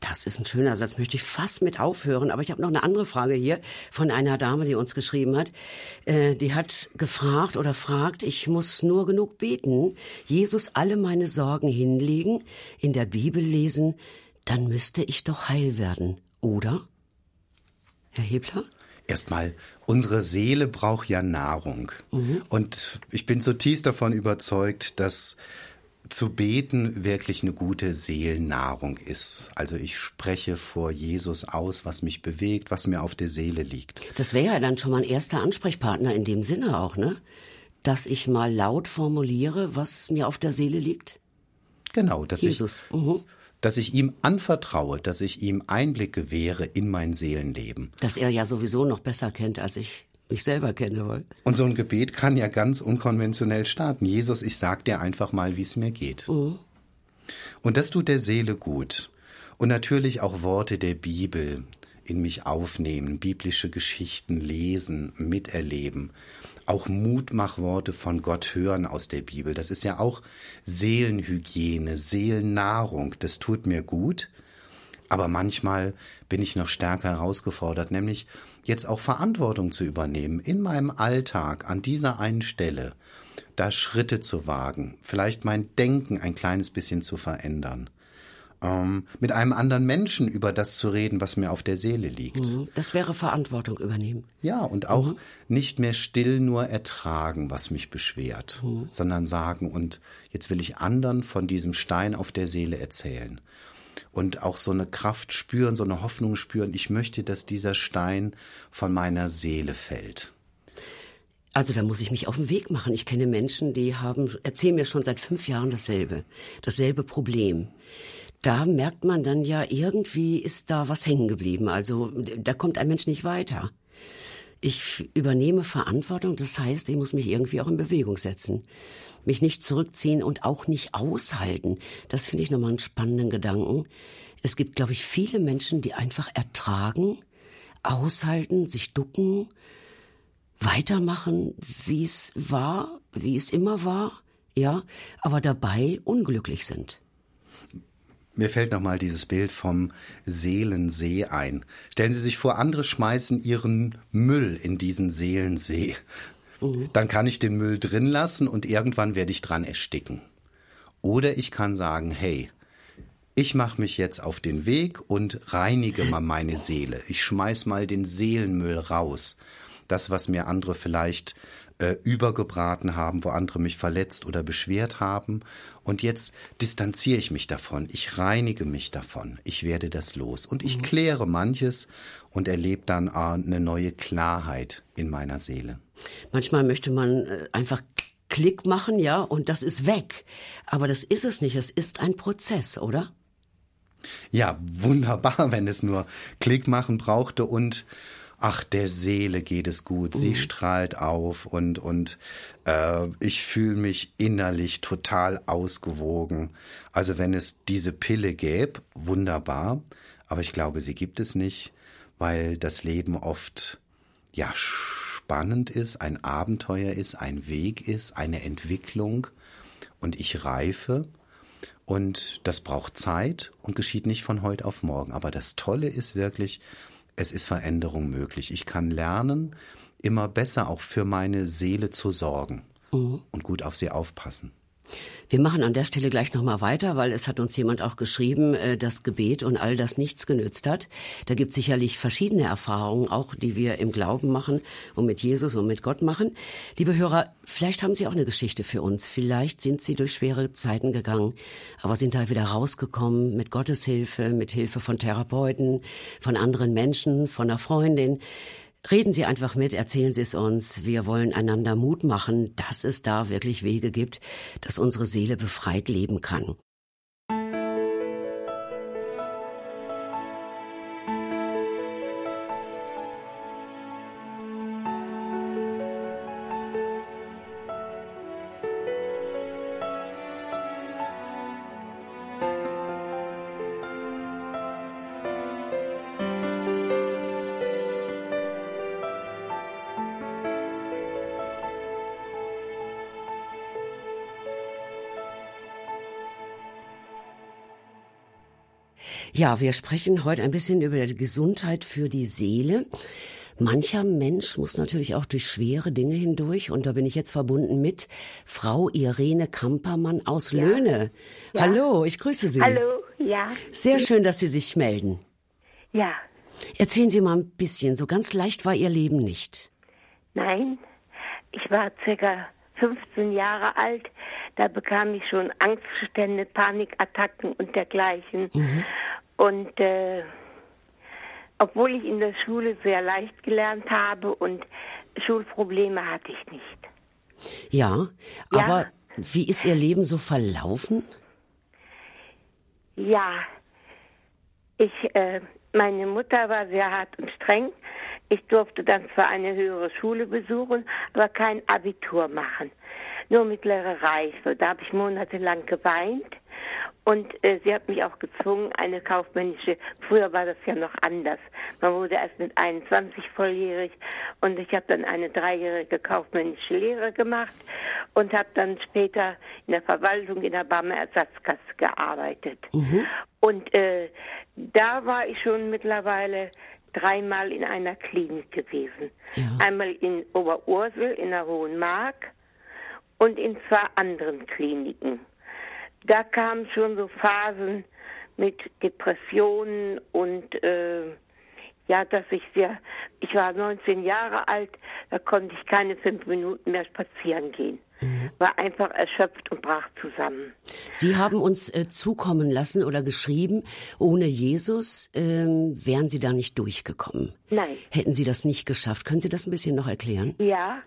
S1: Das ist ein schöner Satz, möchte ich fast mit aufhören. Aber ich habe noch eine andere Frage hier von einer Dame, die uns geschrieben hat. Äh, die hat gefragt oder fragt, ich muss nur genug beten, Jesus alle meine Sorgen hinlegen, in der Bibel lesen, dann müsste ich doch heil werden, oder? Herr Hebler?
S2: Erstmal, unsere Seele braucht ja Nahrung. Mhm. Und ich bin zutiefst davon überzeugt, dass zu beten wirklich eine gute Seelennahrung ist. Also ich spreche vor Jesus aus, was mich bewegt, was mir auf der Seele liegt.
S1: Das wäre ja dann schon mal ein erster Ansprechpartner in dem Sinne auch, ne? Dass ich mal laut formuliere, was mir auf der Seele liegt.
S2: Genau, dass Jesus. ich mhm. dass ich ihm anvertraue, dass ich ihm Einblick gewähre in mein Seelenleben.
S1: Das er ja sowieso noch besser kennt als ich mich selber kenne.
S2: Und so ein Gebet kann ja ganz unkonventionell starten. Jesus, ich sag dir einfach mal, wie es mir geht. Mhm. Und das tut der Seele gut. Und natürlich auch Worte der Bibel in mich aufnehmen, biblische Geschichten lesen, miterleben. Auch Mutmachworte von Gott hören aus der Bibel. Das ist ja auch Seelenhygiene, Seelennahrung. Das tut mir gut. Aber manchmal bin ich noch stärker herausgefordert, nämlich jetzt auch Verantwortung zu übernehmen in meinem Alltag an dieser einen Stelle, da Schritte zu wagen, vielleicht mein Denken ein kleines bisschen zu verändern. ähm, mit einem anderen Menschen über das zu reden, was mir auf der Seele liegt. Mhm.
S1: Das wäre Verantwortung übernehmen.
S2: Ja, und auch mhm. nicht mehr still nur ertragen, was mich beschwert, mhm. sondern sagen, und jetzt will ich anderen von diesem Stein auf der Seele erzählen. Und auch so eine Kraft spüren, so eine Hoffnung spüren, ich möchte, dass dieser Stein von meiner Seele fällt.
S1: Also da muss ich mich auf den Weg machen. Ich kenne Menschen, die haben, erzählen mir schon seit fünf Jahren dasselbe, dasselbe Problem da merkt man dann ja, irgendwie ist da was hängen geblieben. Also da kommt ein Mensch nicht weiter. Ich übernehme Verantwortung, das heißt, ich muss mich irgendwie auch in Bewegung setzen. Mich nicht zurückziehen und auch nicht aushalten. Das finde ich nochmal einen spannenden Gedanken. Es gibt, glaube ich, viele Menschen, die einfach ertragen, aushalten, sich ducken, weitermachen, wie es war, wie es immer war, ja, aber dabei unglücklich sind.
S2: Mir fällt nochmal dieses Bild vom Seelensee ein. Stellen Sie sich vor, andere schmeißen ihren Müll in diesen Seelensee. Mhm. Dann kann ich den Müll drin lassen und irgendwann werde ich dran ersticken. Oder ich kann sagen, hey, ich mache mich jetzt auf den Weg und reinige mal meine Seele. Ich schmeiß mal den Seelenmüll raus. Das, was mir andere vielleicht äh, übergebraten haben, wo andere mich verletzt oder beschwert haben. Und jetzt distanziere ich mich davon, ich reinige mich davon, ich werde das los und ich mhm. kläre manches und erlebe dann äh, eine neue Klarheit in meiner Seele.
S1: Manchmal möchte man äh, einfach Klick machen, ja, und das ist weg. Aber das ist es nicht, es ist ein Prozess, oder?
S2: Ja, wunderbar, wenn es nur Klick machen brauchte und ach, der Seele geht es gut, sie mhm. strahlt auf und, und äh, ich fühle mich innerlich total ausgewogen. Also wenn es diese Pille gäbe, wunderbar, aber ich glaube, sie gibt es nicht, weil das Leben oft ja spannend ist, ein Abenteuer ist, ein Weg ist, eine Entwicklung und ich reife. Und das braucht Zeit und geschieht nicht von heute auf morgen. Aber das Tolle ist wirklich, es ist Veränderung möglich. Ich kann lernen, immer besser auch für meine Seele zu sorgen mhm. und gut auf sie aufpassen.
S1: Wir machen an der Stelle gleich nochmal weiter, weil es hat uns jemand auch geschrieben, äh, dass Gebet und all das nichts genützt hat. Da gibt es sicherlich verschiedene Erfahrungen, auch die wir im Glauben machen und mit Jesus und mit Gott machen. Liebe Hörer, vielleicht haben Sie auch eine Geschichte für uns. Vielleicht sind Sie durch schwere Zeiten gegangen, aber sind da wieder rausgekommen mit Gottes Hilfe, mit Hilfe von Therapeuten, von anderen Menschen, von einer Freundin. Reden Sie einfach mit, erzählen Sie es uns. Wir wollen einander Mut machen, dass es da wirklich Wege gibt, dass unsere Seele befreit leben kann. Ja, wir sprechen heute ein bisschen über die Gesundheit für die Seele. Mancher Mensch muss natürlich auch durch schwere Dinge hindurch und da bin ich jetzt verbunden mit Frau Irene Kampermann aus ja. Löhne. Ja. Hallo, ich grüße Sie.
S3: Hallo, ja.
S1: Sehr schön, dass Sie sich melden.
S3: Ja.
S1: Erzählen Sie mal ein bisschen, so ganz leicht war Ihr Leben nicht.
S3: Nein, ich war circa 15 Jahre alt, da bekam ich schon Angstzustände, Panikattacken und dergleichen. Mhm. Und äh, obwohl ich in der Schule sehr leicht gelernt habe und Schulprobleme hatte ich nicht.
S1: Ja, ja. aber wie ist Ihr Leben so verlaufen?
S3: Ja, ich, äh, meine Mutter war sehr hart und streng. Ich durfte dann zwar eine höhere Schule besuchen, aber kein Abitur machen. Nur mittlere Reife. Da habe ich monatelang geweint. Und äh, sie hat mich auch gezwungen, eine kaufmännische, früher war das ja noch anders. Man wurde erst mit 21 volljährig und ich habe dann eine dreijährige kaufmännische Lehre gemacht und habe dann später in der Verwaltung in der Barmer Ersatzkasse gearbeitet. Mhm. Und äh, da war ich schon mittlerweile dreimal in einer Klinik gewesen. Ja. Einmal in Oberursel in der Hohen Mark und in zwei anderen Kliniken da kamen schon so Phasen mit Depressionen und äh, ja, dass ich sehr, ich war 19 Jahre alt, da konnte ich keine fünf Minuten mehr spazieren gehen. Mhm. War einfach erschöpft und brach zusammen.
S1: Sie haben uns äh, zukommen lassen oder geschrieben, ohne Jesus ähm, wären Sie da nicht durchgekommen.
S3: Nein.
S1: Hätten Sie das nicht geschafft. Können Sie das ein bisschen noch erklären?
S3: Ja.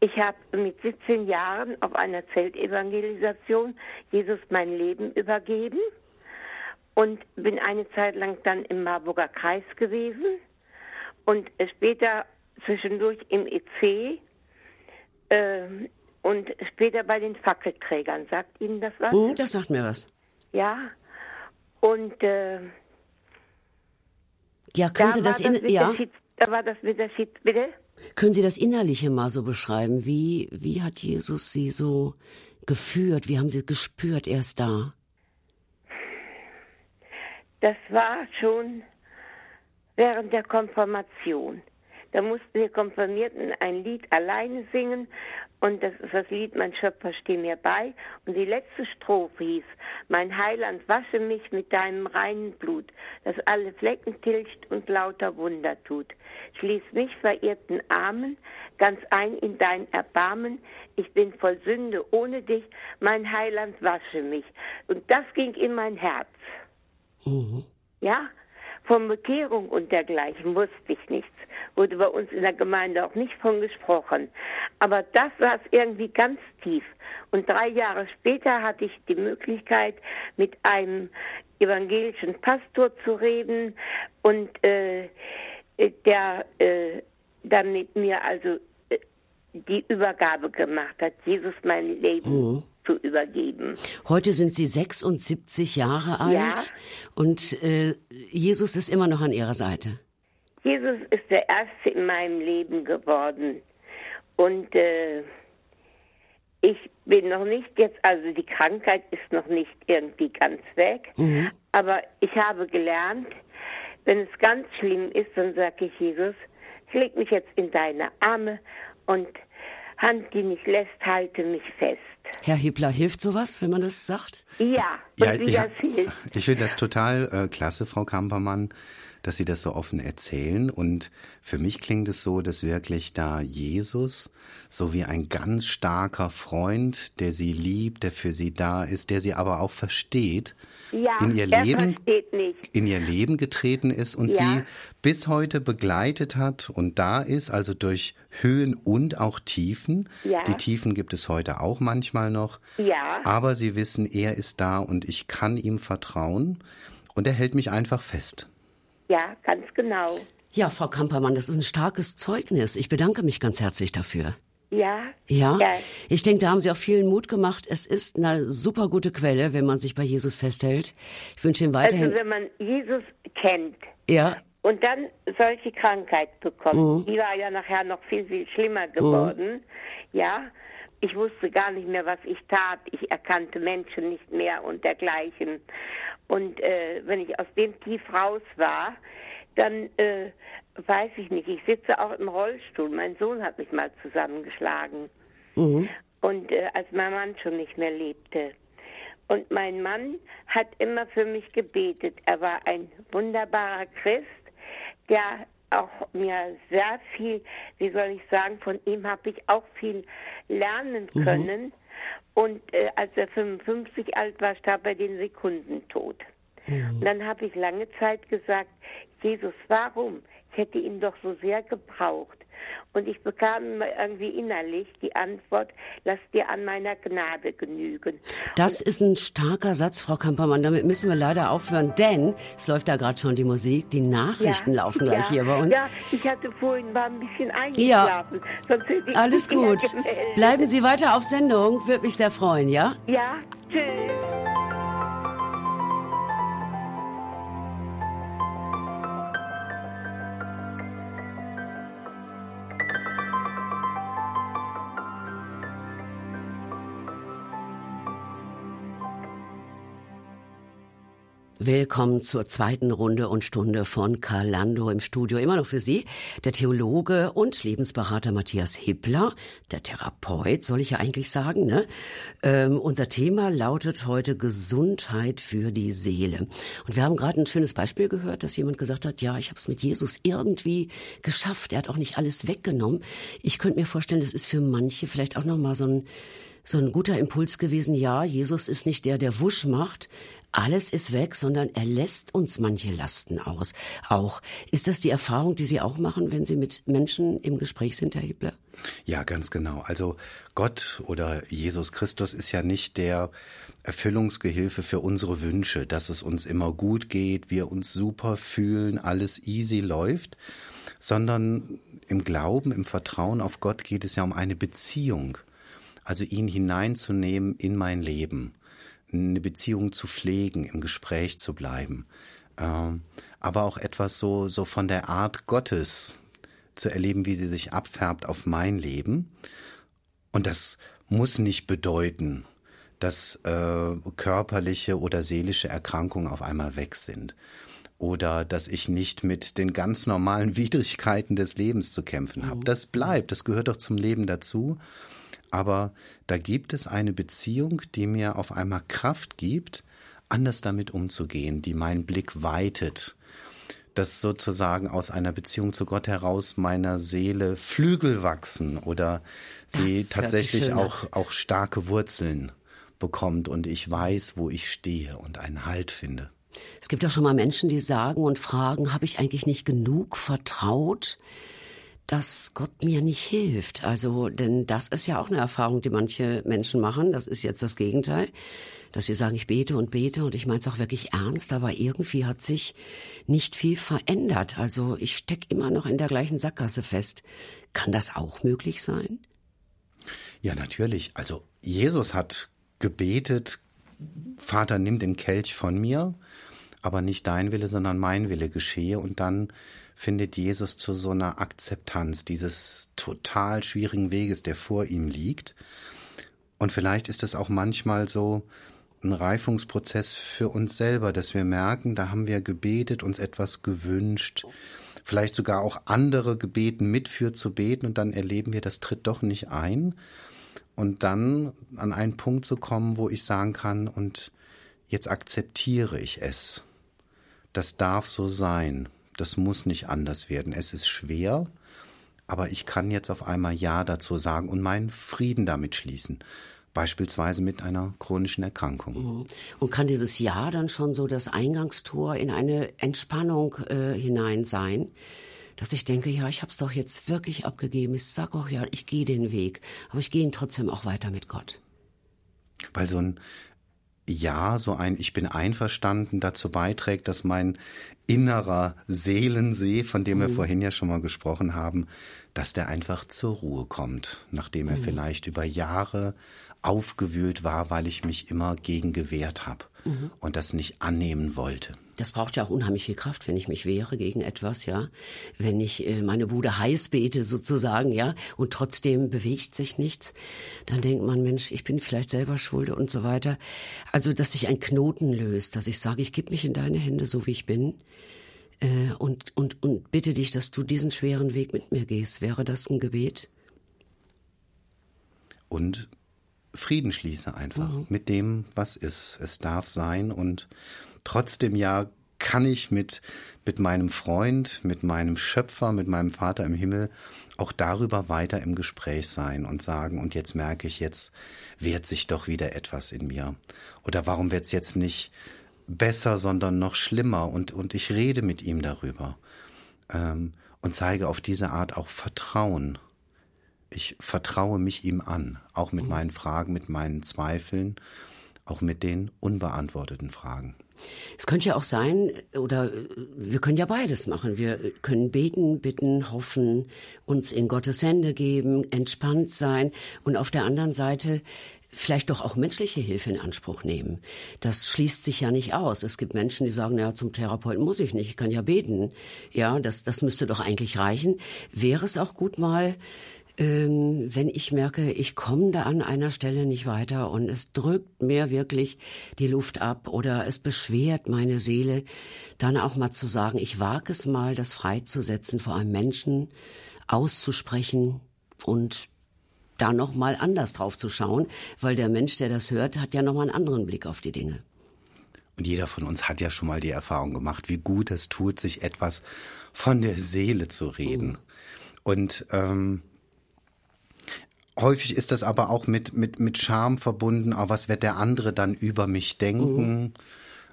S3: Ich habe mit 17 Jahren auf einer Zeltevangelisation Jesus mein Leben übergeben und bin eine Zeit lang dann im Marburger Kreis gewesen und später zwischendurch im EC äh, und später bei den Fackelträgern. Sagt Ihnen das was?
S1: Oh, das sagt mir was.
S3: Ja. Und äh,
S1: ja, können Sie das, das in ja?
S3: Da war das mit der Schied, bitte?
S1: Können Sie das Innerliche mal so beschreiben? Wie, wie hat Jesus Sie so geführt? Wie haben Sie gespürt, er ist da?
S3: Das war schon während der Konfirmation. Da mussten wir Konfirmierten ein Lied alleine singen und das ist das Lied Mein Schöpfer steh mir bei und die letzte Strophe hieß Mein Heiland wasche mich mit deinem reinen Blut, das alle Flecken tilgt und lauter Wunder tut. Schließ mich verirrten Armen ganz ein in dein Erbarmen. Ich bin voll Sünde ohne dich, mein Heiland wasche mich. Und das ging in mein Herz. Mhm. Ja, von Bekehrung und dergleichen wusste ich nichts. Wurde bei uns in der Gemeinde auch nicht von gesprochen. Aber das saß irgendwie ganz tief. Und drei Jahre später hatte ich die Möglichkeit, mit einem evangelischen Pastor zu reden und äh, der äh, dann mit mir also äh, die Übergabe gemacht hat, Jesus mein Leben. Mhm zu übergeben.
S1: Heute sind Sie 76 Jahre alt ja. und äh, Jesus ist immer noch an Ihrer Seite.
S3: Jesus ist der Erste in meinem Leben geworden. Und äh, ich bin noch nicht jetzt, also die Krankheit ist noch nicht irgendwie ganz weg, mhm. aber ich habe gelernt, wenn es ganz schlimm ist, dann sage ich Jesus, ich leg mich jetzt in deine Arme und Hand, die mich lässt, halte mich fest.
S1: Herr Hippler, hilft sowas, wenn man das sagt?
S3: Ja,
S2: ja, ja ich finde das total äh, klasse, Frau Kampermann, dass Sie das so offen erzählen. Und für mich klingt es so, dass wirklich da Jesus so wie ein ganz starker Freund, der Sie liebt, der für Sie da ist, der Sie aber auch versteht,
S3: ja,
S2: in ihr Leben in ihr Leben getreten ist und ja. sie bis heute begleitet hat und da ist, also durch Höhen und auch Tiefen. Ja. Die Tiefen gibt es heute auch manchmal noch.
S3: Ja.
S2: Aber sie wissen, er ist da und ich kann ihm vertrauen und er hält mich einfach fest.
S3: Ja, ganz genau.
S1: Ja, Frau Kampermann, das ist ein starkes Zeugnis. Ich bedanke mich ganz herzlich dafür.
S3: Ja.
S1: Ja. ja. Ich denke, da haben Sie auch vielen Mut gemacht. Es ist eine super gute Quelle, wenn man sich bei Jesus festhält. Ich wünsche Ihnen weiterhin.
S3: Also wenn man Jesus kennt.
S1: Ja.
S3: Und dann solche Krankheit bekommt. Mhm. Die war ja nachher noch viel, viel schlimmer geworden. Mhm. Ja. Ich wusste gar nicht mehr, was ich tat. Ich erkannte Menschen nicht mehr und dergleichen. Und äh, wenn ich aus dem Tief raus war, dann äh, weiß ich nicht. Ich sitze auch im Rollstuhl. Mein Sohn hat mich mal zusammengeschlagen. Mhm. Und äh, als mein Mann schon nicht mehr lebte. Und mein Mann hat immer für mich gebetet. Er war ein wunderbarer Christ, der auch mir sehr viel, wie soll ich sagen, von ihm habe ich auch viel lernen mhm. können. Mhm. Und äh, als er 55 alt war, starb er den Sekundentod. Mhm. Und dann habe ich lange Zeit gesagt, Jesus, warum? Ich hätte ihn doch so sehr gebraucht. Und ich bekam irgendwie innerlich die Antwort, lass dir an meiner Gnade genügen.
S1: Das ist ein starker Satz, Frau Kampermann. Damit müssen wir leider aufhören, denn es läuft da gerade schon die Musik. Die Nachrichten ja, laufen gleich ja, hier bei uns.
S3: Ja, ich hatte vorhin war ein bisschen eingeschlafen. Ja.
S1: Alles gut. Bleiben Sie weiter auf Sendung. Würde mich sehr freuen, ja?
S3: Ja, tschüss.
S1: Willkommen zur zweiten Runde und Stunde von Karl im Studio. Immer noch für Sie der Theologe und Lebensberater Matthias Hippler, der Therapeut, soll ich ja eigentlich sagen. Ne? Ähm, unser Thema lautet heute Gesundheit für die Seele. Und wir haben gerade ein schönes Beispiel gehört, dass jemand gesagt hat, ja, ich habe es mit Jesus irgendwie geschafft. Er hat auch nicht alles weggenommen. Ich könnte mir vorstellen, das ist für manche vielleicht auch noch mal so ein so ein guter Impuls gewesen, ja, Jesus ist nicht der, der Wusch macht, alles ist weg, sondern er lässt uns manche Lasten aus. Auch. Ist das die Erfahrung, die Sie auch machen, wenn Sie mit Menschen im Gespräch sind, Herr Hebler?
S2: Ja, ganz genau. Also Gott oder Jesus Christus ist ja nicht der Erfüllungsgehilfe für unsere Wünsche, dass es uns immer gut geht, wir uns super fühlen, alles easy läuft, sondern im Glauben, im Vertrauen auf Gott geht es ja um eine Beziehung. Also ihn hineinzunehmen in mein Leben eine Beziehung zu pflegen, im Gespräch zu bleiben, ähm, aber auch etwas so, so von der Art Gottes zu erleben, wie sie sich abfärbt auf mein Leben. Und das muss nicht bedeuten, dass äh, körperliche oder seelische Erkrankungen auf einmal weg sind oder dass ich nicht mit den ganz normalen Widrigkeiten des Lebens zu kämpfen habe. Mhm. Das bleibt, das gehört doch zum Leben dazu aber da gibt es eine Beziehung, die mir auf einmal Kraft gibt, anders damit umzugehen, die meinen Blick weitet, dass sozusagen aus einer Beziehung zu Gott heraus meiner Seele Flügel wachsen oder sie das tatsächlich auch, auch starke Wurzeln bekommt und ich weiß, wo ich stehe und einen Halt finde.
S1: Es gibt ja schon mal Menschen, die sagen und fragen, habe ich eigentlich nicht genug vertraut? Dass Gott mir nicht hilft. Also, denn das ist ja auch eine Erfahrung, die manche Menschen machen. Das ist jetzt das Gegenteil, dass sie sagen, ich bete und bete und ich meine es auch wirklich ernst, aber irgendwie hat sich nicht viel verändert. Also, ich stecke immer noch in der gleichen Sackgasse fest. Kann das auch möglich sein?
S2: Ja, natürlich. Also, Jesus hat gebetet, Vater, nimm den Kelch von mir, aber nicht dein Wille, sondern mein Wille geschehe und dann findet Jesus zu so einer Akzeptanz dieses total schwierigen Weges, der vor ihm liegt. Und vielleicht ist es auch manchmal so ein Reifungsprozess für uns selber, dass wir merken, da haben wir gebetet, uns etwas gewünscht, vielleicht sogar auch andere gebeten, mitführt zu beten und dann erleben wir, das tritt doch nicht ein. Und dann an einen Punkt zu kommen, wo ich sagen kann, und jetzt akzeptiere ich es. Das darf so sein. Das muss nicht anders werden. Es ist schwer, aber ich kann jetzt auf einmal Ja dazu sagen und meinen Frieden damit schließen. Beispielsweise mit einer chronischen Erkrankung. Mhm.
S1: Und kann dieses Ja dann schon so das Eingangstor in eine Entspannung äh, hinein sein? dass ich denke, ja, ich habe es doch jetzt wirklich abgegeben. Ich sage auch, ja, ich gehe den Weg, aber ich gehe ihn trotzdem auch weiter mit Gott.
S2: Weil so ein Ja, so ein Ich bin einverstanden dazu beiträgt, dass mein innerer Seelensee, von dem wir mhm. vorhin ja schon mal gesprochen haben, dass der einfach zur Ruhe kommt, nachdem er mhm. vielleicht über Jahre aufgewühlt war, weil ich mich immer gegen gewehrt habe mhm. und das nicht annehmen wollte.
S1: Das braucht ja auch unheimlich viel Kraft, wenn ich mich wehre gegen etwas, ja. Wenn ich äh, meine Bude heiß bete sozusagen, ja, und trotzdem bewegt sich nichts, dann denkt man, Mensch, ich bin vielleicht selber schuld und so weiter. Also, dass sich ein Knoten löst, dass ich sage, ich gebe mich in deine Hände, so wie ich bin, äh, und, und, und bitte dich, dass du diesen schweren Weg mit mir gehst. Wäre das ein Gebet?
S2: Und Frieden schließe einfach mhm. mit dem, was ist. Es darf sein und trotzdem ja kann ich mit, mit meinem Freund, mit meinem Schöpfer, mit meinem Vater im Himmel auch darüber weiter im Gespräch sein und sagen, und jetzt merke ich, jetzt wehrt sich doch wieder etwas in mir. Oder warum wird es jetzt nicht besser, sondern noch schlimmer? Und, und ich rede mit ihm darüber ähm, und zeige auf diese Art auch Vertrauen. Ich vertraue mich ihm an, auch mit mhm. meinen Fragen, mit meinen Zweifeln, auch mit den unbeantworteten Fragen.
S1: Es könnte ja auch sein, oder wir können ja beides machen. Wir können beten, bitten, hoffen, uns in Gottes Hände geben, entspannt sein und auf der anderen Seite vielleicht doch auch menschliche Hilfe in Anspruch nehmen. Das schließt sich ja nicht aus. Es gibt Menschen, die sagen, ja, zum Therapeuten muss ich nicht, ich kann ja beten. Ja, das, das müsste doch eigentlich reichen. Wäre es auch gut mal ähm, wenn ich merke, ich komme da an einer Stelle nicht weiter und es drückt mir wirklich die Luft ab oder es beschwert meine Seele, dann auch mal zu sagen, ich wage es mal, das freizusetzen vor einem Menschen, auszusprechen und da noch mal anders drauf zu schauen, weil der Mensch, der das hört, hat ja noch mal einen anderen Blick auf die Dinge.
S2: Und jeder von uns hat ja schon mal die Erfahrung gemacht, wie gut es tut, sich etwas von der Seele zu reden. Mhm. Und ähm, häufig ist das aber auch mit mit mit Scham verbunden. Oh, was wird der andere dann über mich denken? Mhm.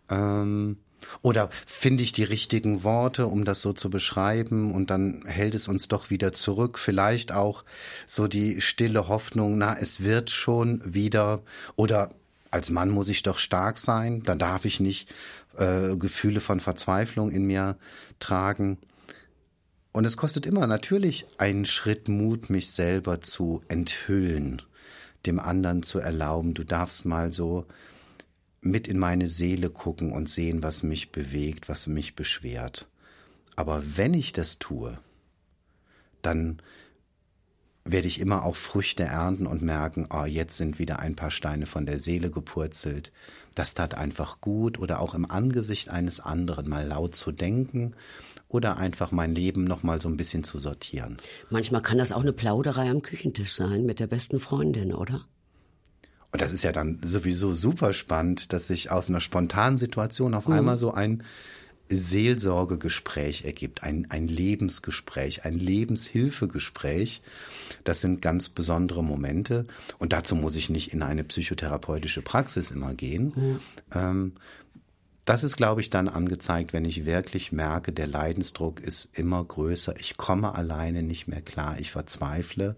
S2: Ähm, oder finde ich die richtigen Worte, um das so zu beschreiben und dann hält es uns doch wieder zurück. Vielleicht auch so die stille Hoffnung, na, es wird schon wieder. Oder als Mann muss ich doch stark sein, da darf ich nicht äh, Gefühle von Verzweiflung in mir tragen. Und es kostet immer natürlich einen Schritt Mut, mich selber zu enthüllen, dem anderen zu erlauben, du darfst mal so mit in meine Seele gucken und sehen, was mich bewegt, was mich beschwert. Aber wenn ich das tue, dann werde ich immer auch Früchte ernten und merken, oh, jetzt sind wieder ein paar Steine von der Seele gepurzelt. Das tat einfach gut oder auch im Angesicht eines anderen mal laut zu denken oder einfach mein Leben noch mal so ein bisschen zu sortieren.
S1: Manchmal kann das auch eine Plauderei am Küchentisch sein mit der besten Freundin, oder?
S2: Und das ist ja dann sowieso super spannend, dass sich aus einer spontanen Situation auf mhm. einmal so ein Seelsorgegespräch ergibt, ein, ein Lebensgespräch, ein Lebenshilfegespräch. Das sind ganz besondere Momente. Und dazu muss ich nicht in eine psychotherapeutische Praxis immer gehen. Mhm. Ähm, das ist, glaube ich, dann angezeigt, wenn ich wirklich merke, der Leidensdruck ist immer größer, ich komme alleine nicht mehr klar, ich verzweifle,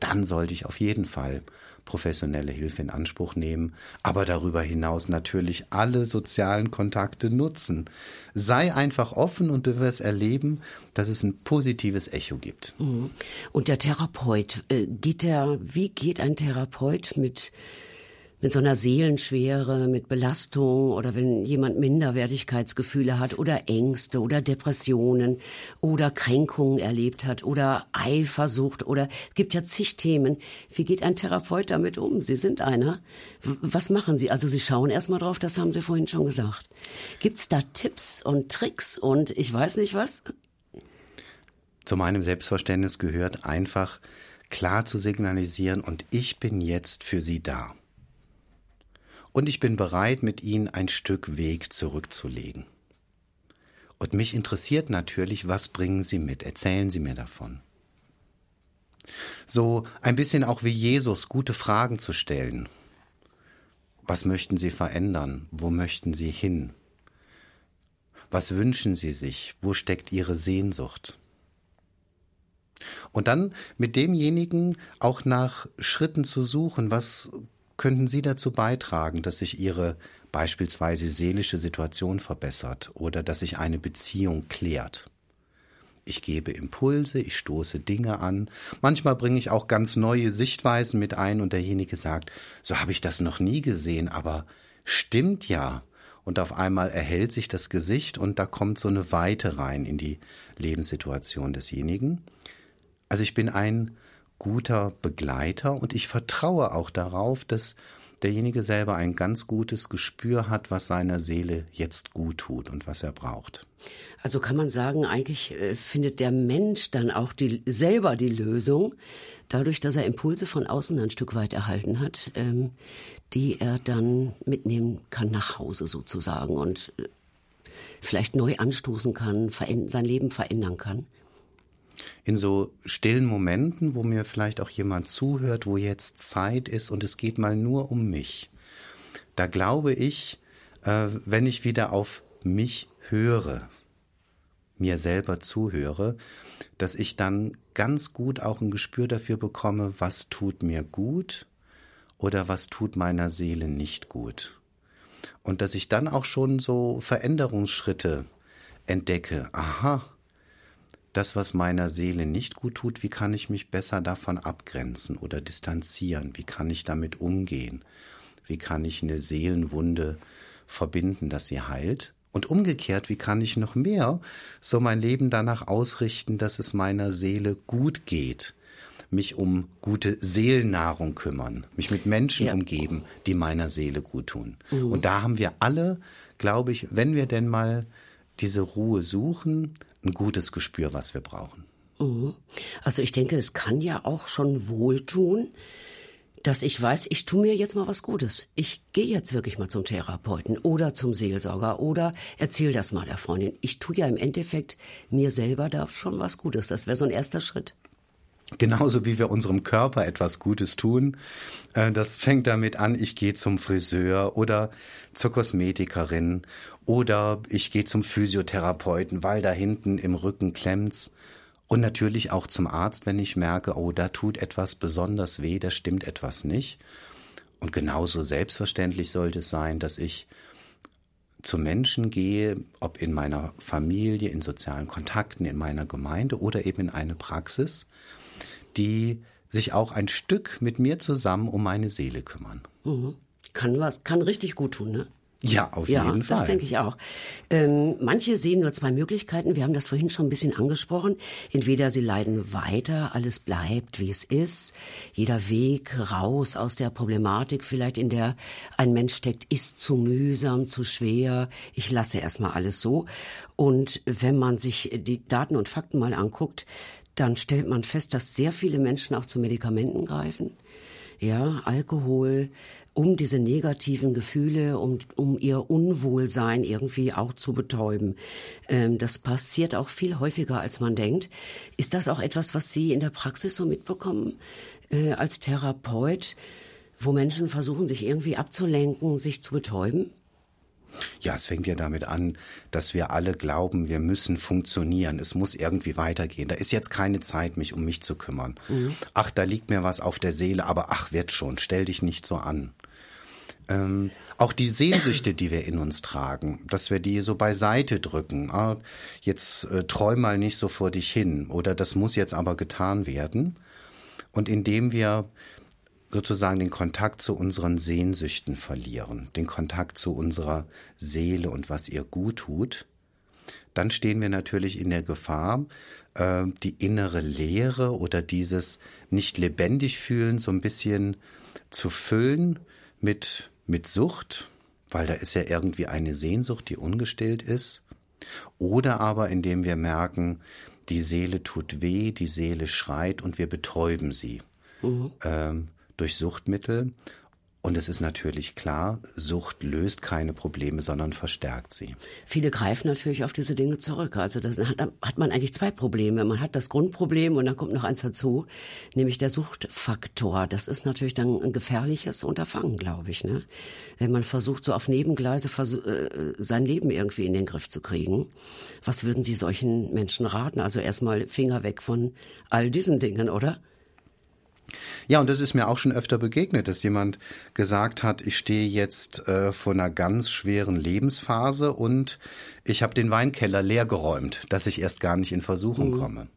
S2: dann sollte ich auf jeden Fall professionelle Hilfe in Anspruch nehmen, aber darüber hinaus natürlich alle sozialen Kontakte nutzen. Sei einfach offen und du wirst erleben, dass es ein positives Echo gibt. Mhm.
S1: Und der Therapeut, äh, geht der, wie geht ein Therapeut mit mit so einer Seelenschwere, mit Belastung oder wenn jemand Minderwertigkeitsgefühle hat oder Ängste oder Depressionen oder Kränkungen erlebt hat oder Eifersucht oder es gibt ja zig Themen. Wie geht ein Therapeut damit um? Sie sind einer. Was machen Sie? Also Sie schauen erstmal drauf, das haben Sie vorhin schon gesagt. Gibt's da Tipps und Tricks und ich weiß nicht was?
S2: Zu meinem Selbstverständnis gehört einfach klar zu signalisieren und ich bin jetzt für Sie da und ich bin bereit, mit ihnen ein Stück Weg zurückzulegen. Und mich interessiert natürlich, was bringen Sie mit? Erzählen Sie mir davon. So ein bisschen auch wie Jesus, gute Fragen zu stellen. Was möchten Sie verändern? Wo möchten Sie hin? Was wünschen Sie sich? Wo steckt Ihre Sehnsucht? Und dann mit demjenigen auch nach Schritten zu suchen, was könnten Sie dazu beitragen, dass sich Ihre beispielsweise seelische Situation verbessert oder dass sich eine Beziehung klärt? Ich gebe Impulse, ich stoße Dinge an. Manchmal bringe ich auch ganz neue Sichtweisen mit ein und derjenige sagt, so habe ich das noch nie gesehen, aber stimmt ja. Und auf einmal erhält sich das Gesicht und da kommt so eine Weite rein in die Lebenssituation desjenigen. Also ich bin ein guter Begleiter und ich vertraue auch darauf, dass derjenige selber ein ganz gutes Gespür hat, was seiner Seele jetzt gut tut und was er braucht.
S1: Also kann man sagen, eigentlich äh, findet der Mensch dann auch die, selber die Lösung, dadurch, dass er Impulse von außen ein Stück weit erhalten hat, ähm, die er dann mitnehmen kann nach Hause sozusagen und äh, vielleicht neu anstoßen kann, sein Leben verändern kann
S2: in so stillen Momenten, wo mir vielleicht auch jemand zuhört, wo jetzt Zeit ist und es geht mal nur um mich. Da glaube ich, äh, wenn ich wieder auf mich höre, mir selber zuhöre, dass ich dann ganz gut auch ein Gespür dafür bekomme, was tut mir gut oder was tut meiner Seele nicht gut. Und dass ich dann auch schon so Veränderungsschritte entdecke. Aha, das, was meiner Seele nicht gut tut, wie kann ich mich besser davon abgrenzen oder distanzieren? Wie kann ich damit umgehen? Wie kann ich eine Seelenwunde verbinden, dass sie heilt? Und umgekehrt, wie kann ich noch mehr so mein Leben danach ausrichten, dass es meiner Seele gut geht? mich um gute Seelennahrung kümmern, mich mit Menschen
S1: Ja.
S2: umgeben, die meiner Seele gut tun. Und da haben wir alle, glaube ich, wenn wir denn mal diese Ruhe suchen, ein gutes Gespür, was wir brauchen.
S1: Also ich denke, es kann ja auch schon wohltun, dass ich weiß, ich tue mir jetzt mal was Gutes. Ich gehe jetzt wirklich mal zum Therapeuten oder zum Seelsorger oder erzähl das mal der Freundin. Ich tue ja im Endeffekt mir selber da schon was Gutes. Das wäre so ein erster Schritt.
S2: Genauso wie wir unserem Körper etwas Gutes tun. Äh, Das fängt damit an, ich gehe zum Friseur oder zur Kosmetikerin oder ich gehe zum Physiotherapeuten, weil da hinten im Rücken klemmt's. Und natürlich auch zum Arzt, wenn ich merke, oh, da tut etwas besonders weh, da stimmt etwas nicht. Und genauso selbstverständlich sollte es sein, dass ich zu Menschen gehe, ob in meiner Familie, in sozialen Kontakten, in meiner Gemeinde oder eben in eine Praxis, die sich auch ein Stück mit mir zusammen um meine Seele kümmern.
S1: Kann was, kann richtig gut tun, ne?
S2: Ja, auf
S1: Ja,
S2: jeden Fall.
S1: das denke ich auch. Ähm, manche sehen nur zwei Möglichkeiten. Wir haben das vorhin schon ein bisschen angesprochen. Entweder sie leiden weiter, alles bleibt, wie es ist. Jeder Weg raus aus der Problematik, vielleicht in der ein Mensch steckt, ist zu mühsam, zu schwer. Ich lasse erstmal alles so. Und wenn man sich die Daten und Fakten mal anguckt, dann stellt man fest, dass sehr viele Menschen auch zu Medikamenten greifen ja, Alkohol, um diese negativen Gefühle, um, um ihr Unwohlsein irgendwie auch zu betäuben. Ähm, das passiert auch viel häufiger, als man denkt. Ist das auch etwas, was Sie in der Praxis so mitbekommen äh, als Therapeut, wo Menschen versuchen, sich irgendwie abzulenken, sich zu betäuben?
S2: Ja, es fängt ja damit an, dass wir alle glauben, wir müssen funktionieren. Es muss irgendwie weitergehen. Da ist jetzt keine Zeit, mich um mich zu kümmern. Ach, da liegt mir was auf der Seele, aber ach, wird schon. Stell dich nicht so an. Ähm, auch die Sehnsüchte, die wir in uns tragen, dass wir die so beiseite drücken. Ah, jetzt äh, träum mal nicht so vor dich hin oder das muss jetzt aber getan werden. Und indem wir sozusagen den Kontakt zu unseren Sehnsüchten verlieren, den Kontakt zu unserer Seele und was ihr gut tut, dann stehen wir natürlich in der Gefahr, äh, die innere Leere oder dieses nicht lebendig fühlen so ein bisschen zu füllen mit, mit Sucht, weil da ist ja irgendwie eine Sehnsucht, die ungestillt ist. Oder aber indem wir merken, die Seele tut weh, die Seele schreit und wir betäuben sie ähm, durch Suchtmittel. Und es ist natürlich klar, Sucht löst keine Probleme, sondern verstärkt sie.
S1: Viele greifen natürlich auf diese Dinge zurück. Also das hat, hat man eigentlich zwei Probleme. Man hat das Grundproblem und dann kommt noch eins dazu, nämlich der Suchtfaktor. Das ist natürlich dann ein gefährliches Unterfangen, glaube ich. Ne? Wenn man versucht, so auf Nebengleise äh, sein Leben irgendwie in den Griff zu kriegen. Was würden Sie solchen Menschen raten? Also erstmal Finger weg von all diesen Dingen, oder?
S2: Ja, und das ist mir auch schon öfter begegnet, dass jemand gesagt hat, ich stehe jetzt äh, vor einer ganz schweren Lebensphase und ich habe den Weinkeller leer geräumt, dass ich erst gar nicht in Versuchung komme.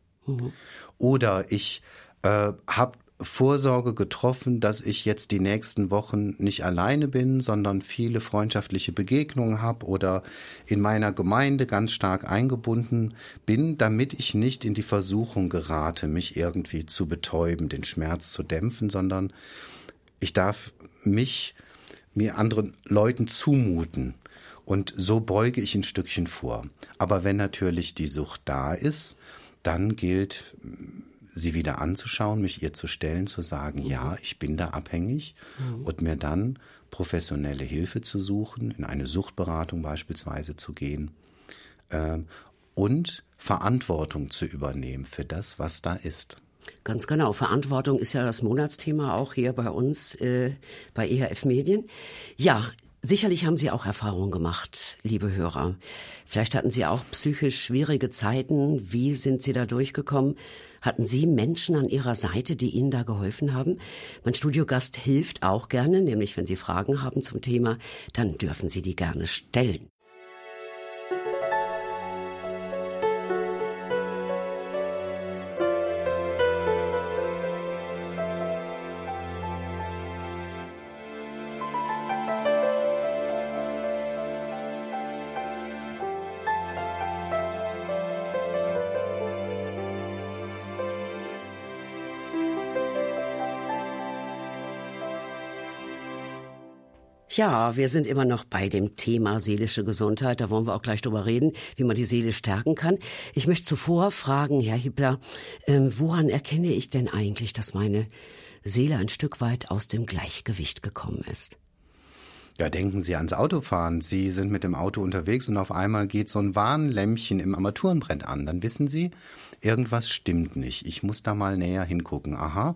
S2: Oder ich äh, habe Vorsorge getroffen, dass ich jetzt die nächsten Wochen nicht alleine bin, sondern viele freundschaftliche Begegnungen habe oder in meiner Gemeinde ganz stark eingebunden bin, damit ich nicht in die Versuchung gerate, mich irgendwie zu betäuben, den Schmerz zu dämpfen, sondern ich darf mich mir anderen Leuten zumuten. Und so beuge ich ein Stückchen vor. Aber wenn natürlich die Sucht da ist, dann gilt sie wieder anzuschauen, mich ihr zu stellen, zu sagen, ja, ich bin da abhängig und mir dann professionelle Hilfe zu suchen, in eine Suchtberatung beispielsweise zu gehen ähm, und Verantwortung zu übernehmen für das, was da ist.
S1: Ganz genau. Verantwortung ist ja das Monatsthema auch hier bei uns äh, bei ERF Medien. Ja, sicherlich haben Sie auch Erfahrungen gemacht, liebe Hörer. Vielleicht hatten Sie auch psychisch schwierige Zeiten. Wie sind Sie da durchgekommen? Hatten Sie Menschen an Ihrer Seite, die Ihnen da geholfen haben? Mein Studiogast hilft auch gerne, nämlich wenn Sie Fragen haben zum Thema, dann dürfen Sie die gerne stellen. Ja, wir sind immer noch bei dem Thema seelische Gesundheit. Da wollen wir auch gleich drüber reden, wie man die Seele stärken kann. Ich möchte zuvor fragen, Herr Hippler, äh, woran erkenne ich denn eigentlich, dass meine Seele ein Stück weit aus dem Gleichgewicht gekommen ist?
S2: Ja, denken Sie ans Autofahren. Sie sind mit dem Auto unterwegs und auf einmal geht so ein Warnlämpchen im Armaturenbrett an. Dann wissen Sie, irgendwas stimmt nicht. Ich muss da mal näher hingucken. Aha.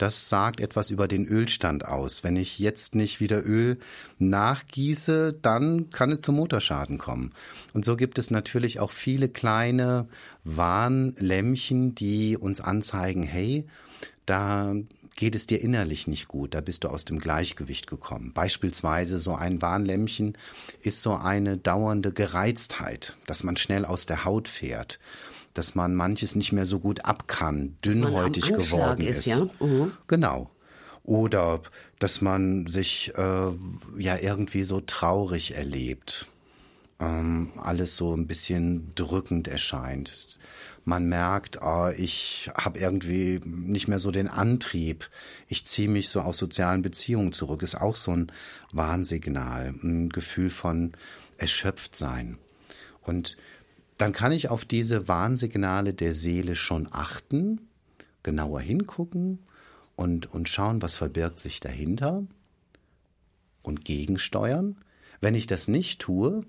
S2: Das sagt etwas über den Ölstand aus. Wenn ich jetzt nicht wieder Öl nachgieße, dann kann es zum Motorschaden kommen. Und so gibt es natürlich auch viele kleine Warnlämpchen, die uns anzeigen, hey, da geht es dir innerlich nicht gut, da bist du aus dem Gleichgewicht gekommen. Beispielsweise so ein Warnlämpchen ist so eine dauernde Gereiztheit, dass man schnell aus der Haut fährt, dass man manches nicht mehr so gut ab kann, dünnhäutig geworden ist. ist. Ja? Mhm. Genau. Oder dass man sich äh, ja irgendwie so traurig erlebt, ähm, alles so ein bisschen drückend erscheint man merkt, oh, ich habe irgendwie nicht mehr so den Antrieb, ich ziehe mich so aus sozialen Beziehungen zurück, ist auch so ein Warnsignal, ein Gefühl von Erschöpftsein. Und dann kann ich auf diese Warnsignale der Seele schon achten, genauer hingucken und, und schauen, was verbirgt sich dahinter und gegensteuern. Wenn ich das nicht tue,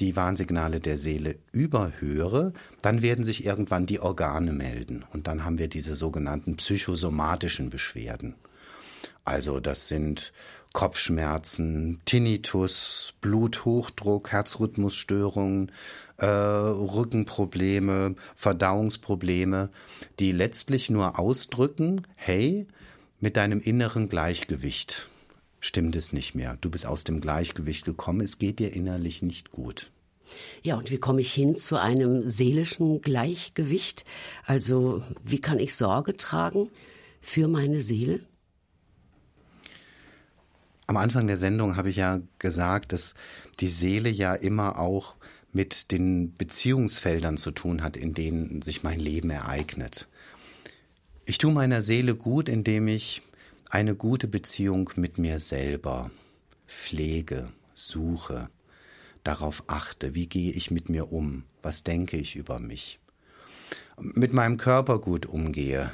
S2: die Warnsignale der Seele überhöre, dann werden sich irgendwann die Organe melden und dann haben wir diese sogenannten psychosomatischen Beschwerden. Also das sind Kopfschmerzen, Tinnitus, Bluthochdruck, Herzrhythmusstörungen, äh, Rückenprobleme, Verdauungsprobleme, die letztlich nur ausdrücken, hey, mit deinem inneren Gleichgewicht stimmt es nicht mehr. Du bist aus dem Gleichgewicht gekommen, es geht dir innerlich nicht gut.
S1: Ja, und wie komme ich hin zu einem seelischen Gleichgewicht? Also, wie kann ich Sorge tragen für meine Seele?
S2: Am Anfang der Sendung habe ich ja gesagt, dass die Seele ja immer auch mit den Beziehungsfeldern zu tun hat, in denen sich mein Leben ereignet. Ich tue meiner Seele gut, indem ich eine gute Beziehung mit mir selber pflege, suche, darauf achte, wie gehe ich mit mir um, was denke ich über mich, mit meinem Körper gut umgehe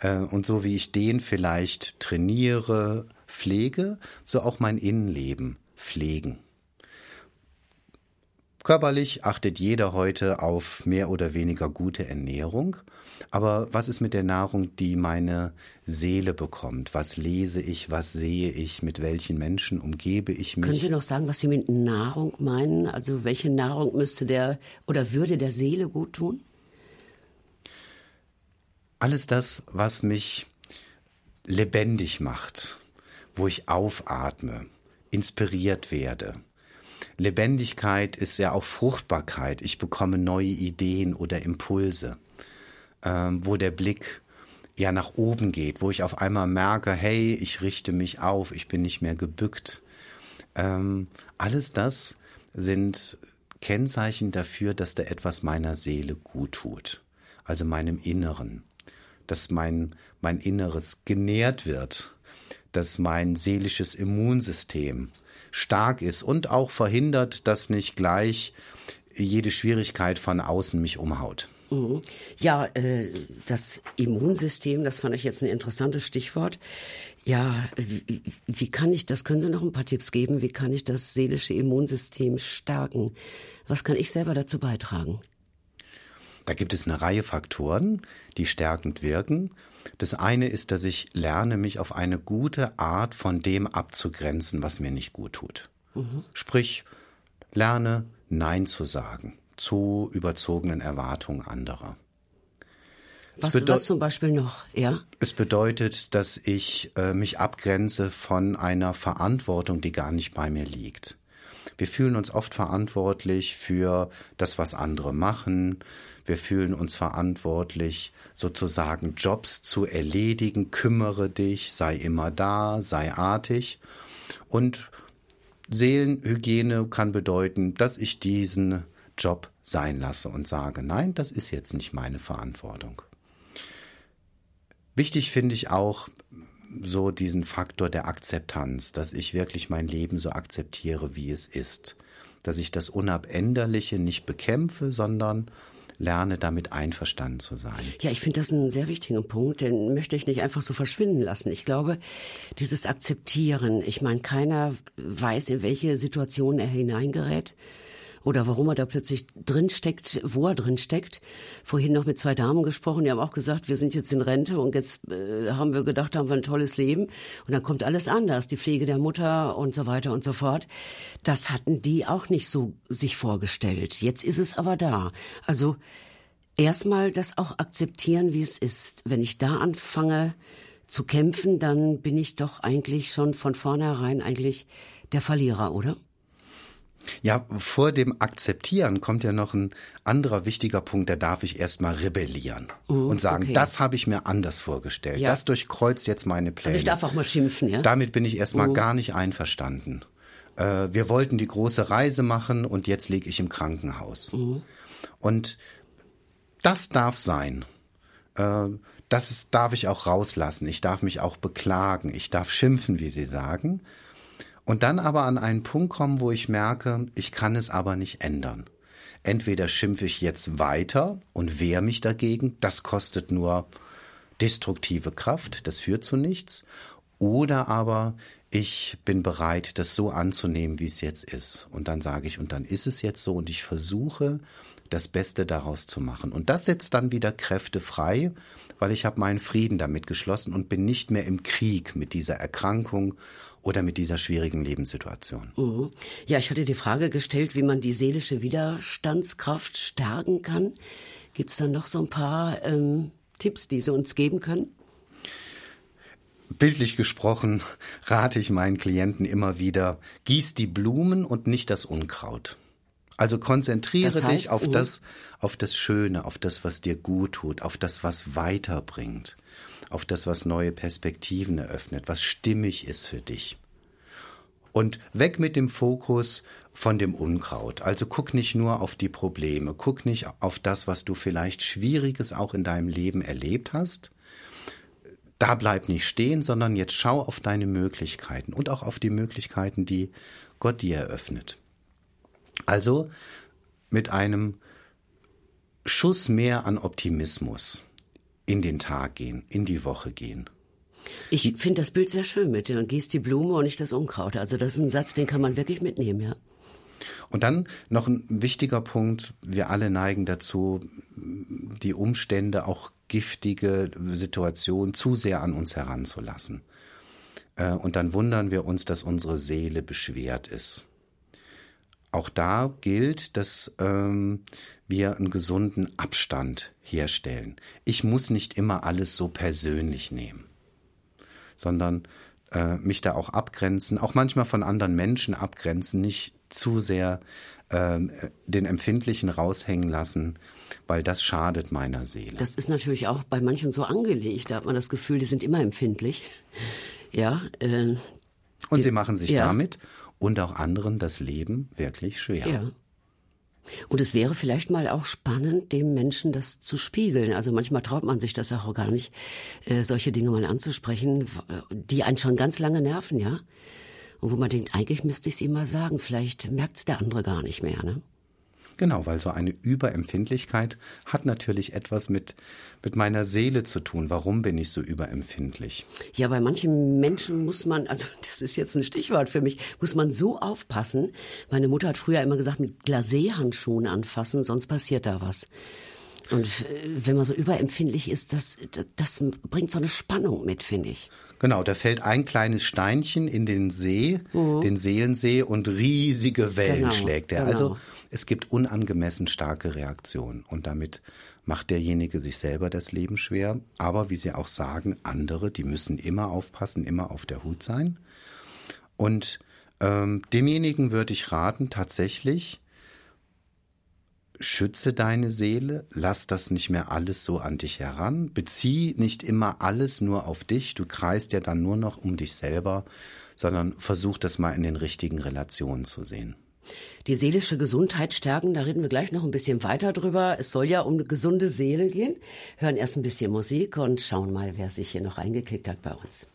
S2: äh, und so wie ich den vielleicht trainiere, pflege, so auch mein Innenleben pflegen. Körperlich achtet jeder heute auf mehr oder weniger gute Ernährung. Aber was ist mit der Nahrung, die meine Seele bekommt? Was lese ich? Was sehe ich? Mit welchen Menschen umgebe ich mich?
S1: Können Sie noch sagen, was Sie mit Nahrung meinen? Also welche Nahrung müsste der oder würde der Seele gut tun?
S2: Alles das, was mich lebendig macht, wo ich aufatme, inspiriert werde, Lebendigkeit ist ja auch Fruchtbarkeit. Ich bekomme neue Ideen oder Impulse, ähm, wo der Blick ja nach oben geht, wo ich auf einmal merke, hey, ich richte mich auf, ich bin nicht mehr gebückt. Ähm, alles das sind Kennzeichen dafür, dass da etwas meiner Seele gut tut, also meinem Inneren, dass mein, mein Inneres genährt wird, dass mein seelisches Immunsystem stark ist und auch verhindert, dass nicht gleich jede Schwierigkeit von außen mich umhaut.
S1: Mhm. Ja, äh, das Immunsystem, das fand ich jetzt ein interessantes Stichwort. Ja, wie, wie, kann ich das? Können Sie noch ein paar Tipps geben? Wie kann ich das seelische Immunsystem stärken? Was kann ich selber dazu beitragen?
S2: Da gibt es eine Reihe Faktoren, die stärkend wirken. Das eine ist, dass ich lerne, mich auf eine gute Art von dem abzugrenzen, was mir nicht gut tut. Mhm. Sprich, lerne Nein zu sagen zu überzogenen Erwartungen anderer.
S1: Was, was zum Beispiel noch, ja?
S2: Es bedeutet, dass ich äh, mich abgrenze von einer Verantwortung, die gar nicht bei mir liegt. Wir fühlen uns oft verantwortlich für das, was andere machen. Wir fühlen uns verantwortlich, sozusagen Jobs zu erledigen. Kümmere dich, sei immer da, sei artig. Und Seelenhygiene kann bedeuten, dass ich diesen Job sein lasse und sage, nein, das ist jetzt nicht meine Verantwortung. Wichtig finde ich auch, so diesen Faktor der Akzeptanz, dass ich wirklich mein Leben so akzeptiere, wie es ist. Dass ich das Unabänderliche nicht bekämpfe, sondern lerne damit einverstanden zu sein.
S1: Ja, ich finde das einen sehr wichtigen Punkt, den möchte ich nicht einfach so verschwinden lassen. Ich glaube, dieses Akzeptieren, ich meine, keiner weiß, in welche Situation er hineingerät oder warum er da plötzlich drin steckt, wo er drin steckt. Vorhin noch mit zwei Damen gesprochen, die haben auch gesagt, wir sind jetzt in Rente und jetzt äh, haben wir gedacht, haben wir ein tolles Leben und dann kommt alles anders, die Pflege der Mutter und so weiter und so fort. Das hatten die auch nicht so sich vorgestellt. Jetzt ist es aber da. Also erstmal das auch akzeptieren, wie es ist. Wenn ich da anfange zu kämpfen, dann bin ich doch eigentlich schon von vornherein eigentlich der Verlierer, oder?
S2: Ja, vor dem Akzeptieren kommt ja noch ein anderer wichtiger Punkt, da darf ich erstmal rebellieren oh, und sagen, okay. das habe ich mir anders vorgestellt. Ja. Das durchkreuzt jetzt meine Pläne. Also
S1: ich darf auch mal schimpfen, ja?
S2: Damit bin ich erstmal oh. gar nicht einverstanden. Äh, wir wollten die große Reise machen und jetzt liege ich im Krankenhaus. Oh. Und das darf sein. Äh, das ist, darf ich auch rauslassen. Ich darf mich auch beklagen. Ich darf schimpfen, wie Sie sagen. Und dann aber an einen Punkt kommen, wo ich merke, ich kann es aber nicht ändern. Entweder schimpfe ich jetzt weiter und wehre mich dagegen, das kostet nur destruktive Kraft, das führt zu nichts, oder aber ich bin bereit, das so anzunehmen, wie es jetzt ist. Und dann sage ich, und dann ist es jetzt so und ich versuche, das Beste daraus zu machen. Und das setzt dann wieder Kräfte frei, weil ich habe meinen Frieden damit geschlossen und bin nicht mehr im Krieg mit dieser Erkrankung oder mit dieser schwierigen Lebenssituation.
S1: Mhm. Ja, ich hatte die Frage gestellt, wie man die seelische Widerstandskraft stärken kann. Gibt es da noch so ein paar ähm, Tipps, die Sie uns geben können?
S2: Bildlich gesprochen rate ich meinen Klienten immer wieder, gieß die Blumen und nicht das Unkraut. Also konzentriere das heißt, dich auf uh. das, auf das Schöne, auf das, was dir gut tut, auf das, was weiterbringt auf das, was neue Perspektiven eröffnet, was stimmig ist für dich. Und weg mit dem Fokus von dem Unkraut. Also guck nicht nur auf die Probleme, guck nicht auf das, was du vielleicht Schwieriges auch in deinem Leben erlebt hast. Da bleib nicht stehen, sondern jetzt schau auf deine Möglichkeiten und auch auf die Möglichkeiten, die Gott dir eröffnet. Also mit einem Schuss mehr an Optimismus in den Tag gehen, in die Woche gehen.
S1: Ich finde das Bild sehr schön mit dir. Gießt die Blume und nicht das Unkraut. Also das ist ein Satz, den kann man wirklich mitnehmen, ja.
S2: Und dann noch ein wichtiger Punkt. Wir alle neigen dazu, die Umstände, auch giftige Situationen zu sehr an uns heranzulassen. Äh, und dann wundern wir uns, dass unsere Seele beschwert ist. Auch da gilt, dass ähm, wir einen gesunden Abstand herstellen. Ich muss nicht immer alles so persönlich nehmen, sondern äh, mich da auch abgrenzen, auch manchmal von anderen Menschen abgrenzen, nicht zu sehr äh, den Empfindlichen raushängen lassen, weil das schadet meiner Seele.
S1: Das ist natürlich auch bei manchen so angelegt. Da hat man das Gefühl, die sind immer empfindlich. Ja. Äh,
S2: und die, sie machen sich ja. damit und auch anderen das Leben wirklich schwer.
S1: Ja. Und es wäre vielleicht mal auch spannend, dem Menschen das zu spiegeln. Also manchmal traut man sich das auch gar nicht, äh, solche Dinge mal anzusprechen, die einen schon ganz lange nerven, ja. Und wo man denkt, eigentlich müsste ich es ihm mal sagen. Vielleicht merkt es der andere gar nicht mehr, ne?
S2: Genau, weil so eine Überempfindlichkeit hat natürlich etwas mit, mit meiner Seele zu tun. Warum bin ich so überempfindlich?
S1: Ja, bei manchen Menschen muss man, also das ist jetzt ein Stichwort für mich, muss man so aufpassen. Meine Mutter hat früher immer gesagt, mit Glacé-Handschuhen anfassen, sonst passiert da was. Und wenn man so überempfindlich ist, das, das, das bringt so eine Spannung mit, finde ich.
S2: Genau, da fällt ein kleines Steinchen in den See, mhm. den Seelensee, und riesige Wellen genau, schlägt er. Also genau. Also es gibt unangemessen starke Reaktionen und damit macht derjenige sich selber das Leben schwer. Aber wie Sie auch sagen, andere, die müssen immer aufpassen, immer auf der Hut sein. Und ähm, demjenigen würde ich raten, tatsächlich schütze deine Seele, lass das nicht mehr alles so an dich heran, bezieh nicht immer alles nur auf dich, du kreist ja dann nur noch um dich selber, sondern versuch das mal in den richtigen Relationen zu sehen.
S1: Die seelische Gesundheit stärken, da reden wir gleich noch ein bisschen weiter drüber. Es soll ja um eine gesunde Seele gehen. Hören erst ein bisschen Musik und schauen mal, wer sich hier noch eingeklickt hat bei uns.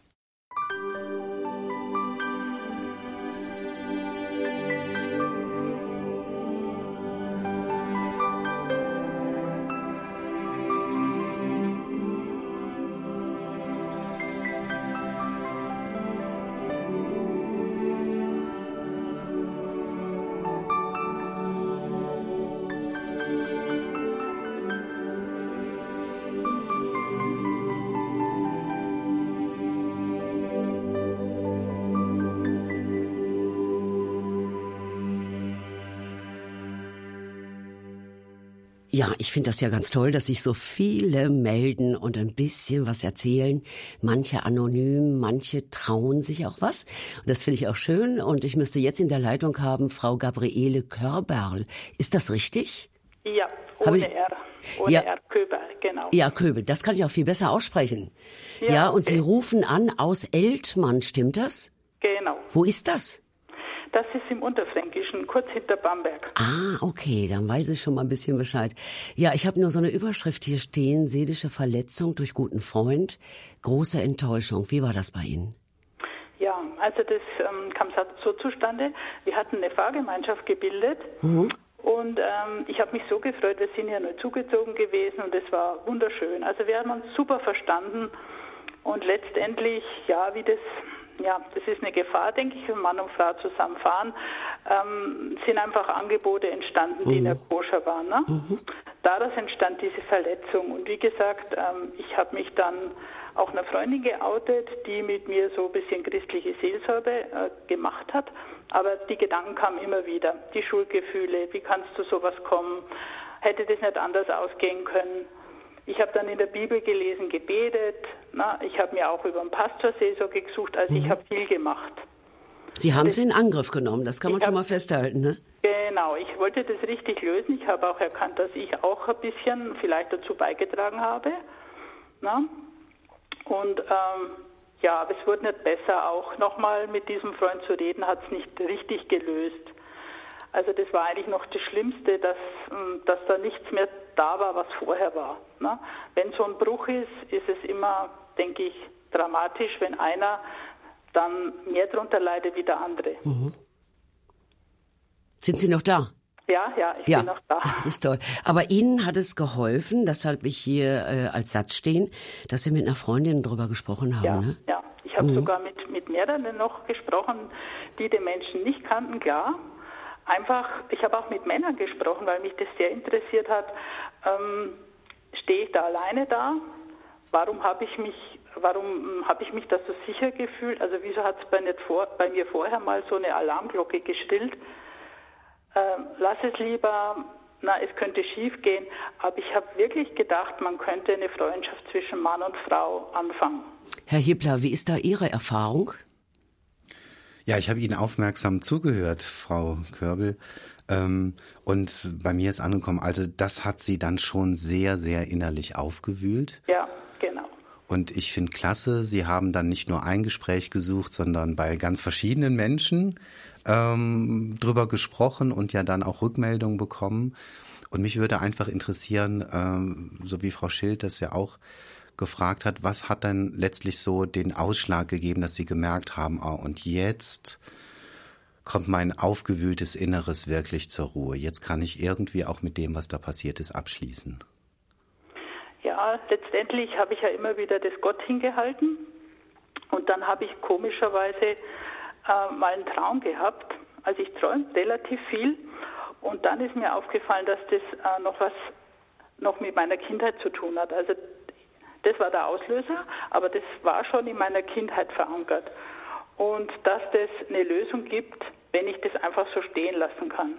S1: Ja, ich finde das ja ganz toll, dass sich so viele melden und ein bisschen was erzählen. Manche anonym, manche trauen sich auch was. Und das finde ich auch schön. Und ich müsste jetzt in der Leitung haben Frau Gabriele Körberl. Ist das richtig?
S4: Ja, ohne ich, R. Ohne
S1: ja,
S4: R. Köberl, genau.
S1: Ja, Köbel. Das kann ich auch viel besser aussprechen. Ja, ja und. Sie rufen an aus Eltmann, stimmt das?
S4: Genau.
S1: Wo ist das?
S4: Das ist im Unterfränkischen, kurz hinter Bamberg.
S1: Ah, okay, dann weiß ich schon mal ein bisschen Bescheid. Ja, ich habe nur so eine Überschrift hier stehen, seelische Verletzung durch guten Freund, große Enttäuschung. Wie war das bei Ihnen?
S4: Ja, also das ähm, kam so zustande. Wir hatten eine Fahrgemeinschaft gebildet mhm. und ähm, ich habe mich so gefreut, wir sind ja nur zugezogen gewesen und es war wunderschön. Also wir haben uns super verstanden und letztendlich, ja, wie das ja, das ist eine Gefahr, denke ich, wenn Mann und Frau zusammenfahren, ähm, sind einfach Angebote entstanden, die mhm. in der Koscher waren. Ne? Mhm. Daraus entstand diese Verletzung. Und wie gesagt, ähm, ich habe mich dann auch einer Freundin geoutet, die mit mir so ein bisschen christliche Seelsorge äh, gemacht hat. Aber die Gedanken kamen immer wieder. Die Schuldgefühle, wie kannst du sowas kommen? Hätte das nicht anders ausgehen können? Ich habe dann in der Bibel gelesen, gebetet. Na, ich habe mir auch über einen Pastor Seelsorge gesucht. Also mhm. ich habe viel gemacht.
S1: Sie haben es in Angriff genommen, das kann man schon mal festhalten, ne?
S4: Genau, ich wollte das richtig lösen. Ich habe auch erkannt, dass ich auch ein bisschen vielleicht dazu beigetragen habe. Na? Und ähm, ja, aber es wurde nicht besser. Auch nochmal mit diesem Freund zu reden, hat es nicht richtig gelöst. Also das war eigentlich noch das Schlimmste, dass, ähm, dass da nichts mehr da war, was vorher war. Ne? Wenn so ein Bruch ist, ist es immer, denke ich, dramatisch, wenn einer dann mehr darunter leidet wie der andere. Mhm.
S1: Sind Sie noch da?
S4: Ja, ja, ich ja, bin noch da.
S1: Das ist toll. Aber Ihnen hat es geholfen, das habe ich hier äh, als Satz stehen, dass Sie mit einer Freundin darüber gesprochen haben.
S4: Ja,
S1: ne?
S4: ja. ich habe mhm. sogar mit, mit mehreren noch gesprochen, die den Menschen nicht kannten, klar einfach, ich habe auch mit Männern gesprochen, weil mich das sehr interessiert hat. Ähm, stehe ich da alleine da? Warum habe ich mich, warum habe ich mich da so sicher gefühlt? Also wieso hat es bei, bei, mir vorher mal so eine Alarmglocke gestillt? Ähm, lass es lieber, na, es könnte schief gehen. Aber ich habe wirklich gedacht, man könnte eine Freundschaft zwischen Mann und Frau anfangen.
S1: Herr Hippler, wie ist da Ihre Erfahrung?
S2: Ja, ich habe Ihnen aufmerksam zugehört, Frau Körbel. Ähm, und bei mir ist angekommen, also das hat Sie dann schon sehr, sehr innerlich aufgewühlt.
S4: Ja, genau.
S2: Und ich finde klasse, Sie haben dann nicht nur ein Gespräch gesucht, sondern bei ganz verschiedenen Menschen ähm, drüber gesprochen und ja dann auch Rückmeldungen bekommen. Und mich würde einfach interessieren, ähm, so wie Frau Schild das ja auch gefragt hat, was hat dann letztlich so den Ausschlag gegeben, dass Sie gemerkt haben, oh, und jetzt kommt mein aufgewühltes Inneres wirklich zur Ruhe. Jetzt kann ich irgendwie auch mit dem, was da passiert ist, abschließen.
S4: Ja, letztendlich habe ich ja immer wieder das Gott hingehalten. Und dann habe ich komischerweise äh, mal einen Traum gehabt. Also ich träume relativ viel. Und dann ist mir aufgefallen, dass das äh, noch was noch mit meiner Kindheit zu tun hat. Also das war der Auslöser, aber das war schon in meiner Kindheit verankert. Und dass das eine Lösung gibt, wenn ich das einfach so stehen lassen kann.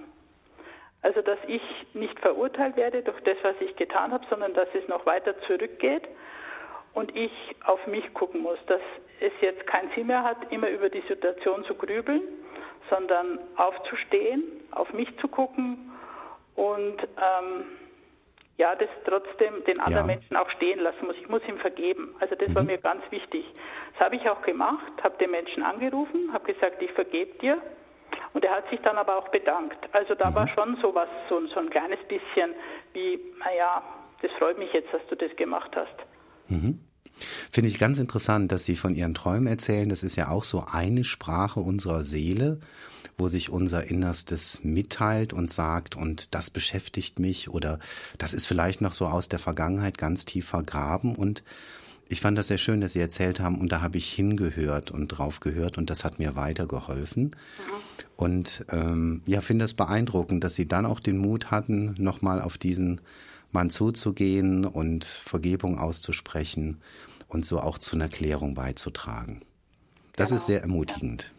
S4: Also dass ich nicht verurteilt werde durch das, was ich getan habe, sondern dass es noch weiter zurückgeht und ich auf mich gucken muss, dass es jetzt keinen Sinn mehr hat, immer über die Situation zu grübeln, sondern aufzustehen, auf mich zu gucken und ähm, ja, das trotzdem den anderen ja. Menschen auch stehen lassen muss. Ich muss ihm vergeben. Also das mhm. war mir ganz wichtig. Das habe ich auch gemacht, habe den Menschen angerufen, habe gesagt, ich vergebe dir. Und er hat sich dann aber auch bedankt. Also da mhm. war schon sowas, so, so ein kleines bisschen wie, naja, das freut mich jetzt, dass du das gemacht hast.
S2: Mhm. Finde ich ganz interessant, dass Sie von Ihren Träumen erzählen. Das ist ja auch so eine Sprache unserer Seele wo sich unser Innerstes mitteilt und sagt, und das beschäftigt mich oder das ist vielleicht noch so aus der Vergangenheit ganz tief vergraben und ich fand das sehr schön, dass Sie erzählt haben und da habe ich hingehört und drauf gehört und das hat mir weitergeholfen. Und ähm, ja, finde es beeindruckend, dass Sie dann auch den Mut hatten, nochmal auf diesen Mann zuzugehen und Vergebung auszusprechen und so auch zu einer Klärung beizutragen. Das genau. ist sehr ermutigend.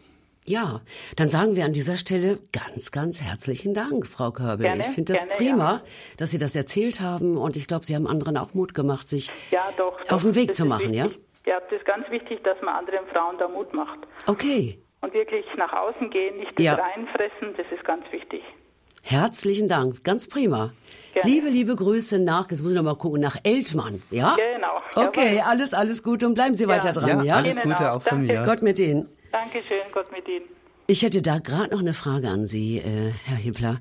S1: Ja, dann sagen wir an dieser Stelle ganz, ganz herzlichen Dank, Frau Körbel.
S4: Gerne,
S1: ich finde das
S4: gerne,
S1: prima,
S4: ja.
S1: dass Sie das erzählt haben und ich glaube, Sie haben anderen auch Mut gemacht, sich
S4: Ja, doch.
S1: auf den Weg zu machen, ja?
S4: wichtig. Ja, das ist ganz wichtig, dass man anderen Frauen da Mut macht.
S1: Okay.
S4: Und wirklich nach außen gehen, nicht
S1: Ja.
S4: reinfressen, das ist ganz wichtig.
S1: Herzlichen Dank, ganz prima.
S4: Gerne.
S1: Liebe, liebe Grüße nach, jetzt muss ich noch mal gucken, nach Eltmann, ja?
S4: Genau,
S1: Okay,
S4: jawohl.
S1: alles, alles Gute und bleiben Sie weiter dran, ja?
S2: Ja, alles
S4: Ihnen
S2: Gute
S4: auch.
S2: auch von mir.
S1: Gott mit Ihnen.
S4: Dankeschön, Gott mit Ihnen.
S1: Ich hätte da gerade noch eine Frage an Sie, äh, Herr Hippler.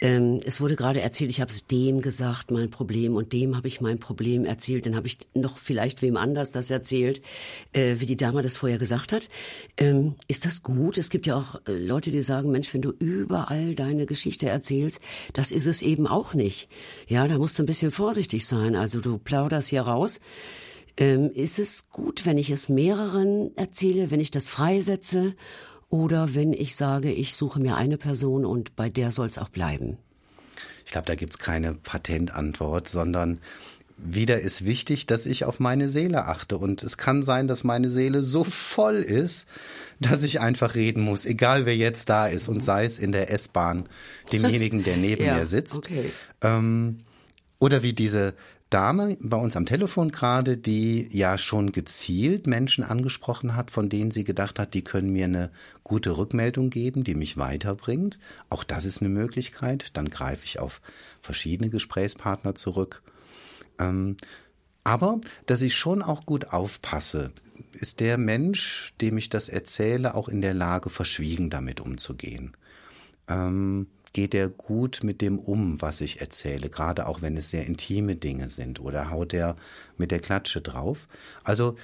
S1: Ähm, es wurde gerade erzählt, ich habe es dem gesagt, mein Problem, und dem habe ich mein Problem erzählt. Dann habe ich noch vielleicht wem anders das erzählt, äh, wie die Dame das vorher gesagt hat. Ähm, ist das gut? Es gibt ja auch äh, Leute, die sagen, Mensch, wenn du überall deine Geschichte erzählst, das ist es eben auch nicht. Ja, da musst du ein bisschen vorsichtig sein. Also du plauderst hier raus. Ähm, ist es gut, wenn ich es mehreren erzähle, wenn ich das freisetze oder wenn ich sage, ich suche mir eine Person und bei der soll es auch bleiben?
S2: Ich glaube, da gibt's keine Patentantwort, sondern wieder ist wichtig, dass ich auf meine Seele achte. Und es kann sein, dass meine Seele so voll ist, dass ich einfach reden muss, egal wer jetzt da ist und sei es in der S-Bahn demjenigen, der neben
S1: Ja,
S2: mir sitzt.
S1: okay.
S2: Ähm, oder wie diese Dame bei uns am Telefon gerade, die ja schon gezielt Menschen angesprochen hat, von denen sie gedacht hat, die können mir eine gute Rückmeldung geben, die mich weiterbringt. Auch das ist eine Möglichkeit. Dann greife ich auf verschiedene Gesprächspartner zurück. Ähm, aber dass ich schon auch gut aufpasse, ist der Mensch, dem ich das erzähle, auch in der Lage, verschwiegen damit umzugehen ähm, geht er gut mit dem um, was ich erzähle, gerade auch wenn es sehr intime Dinge sind oder haut er mit der Klatsche drauf. Also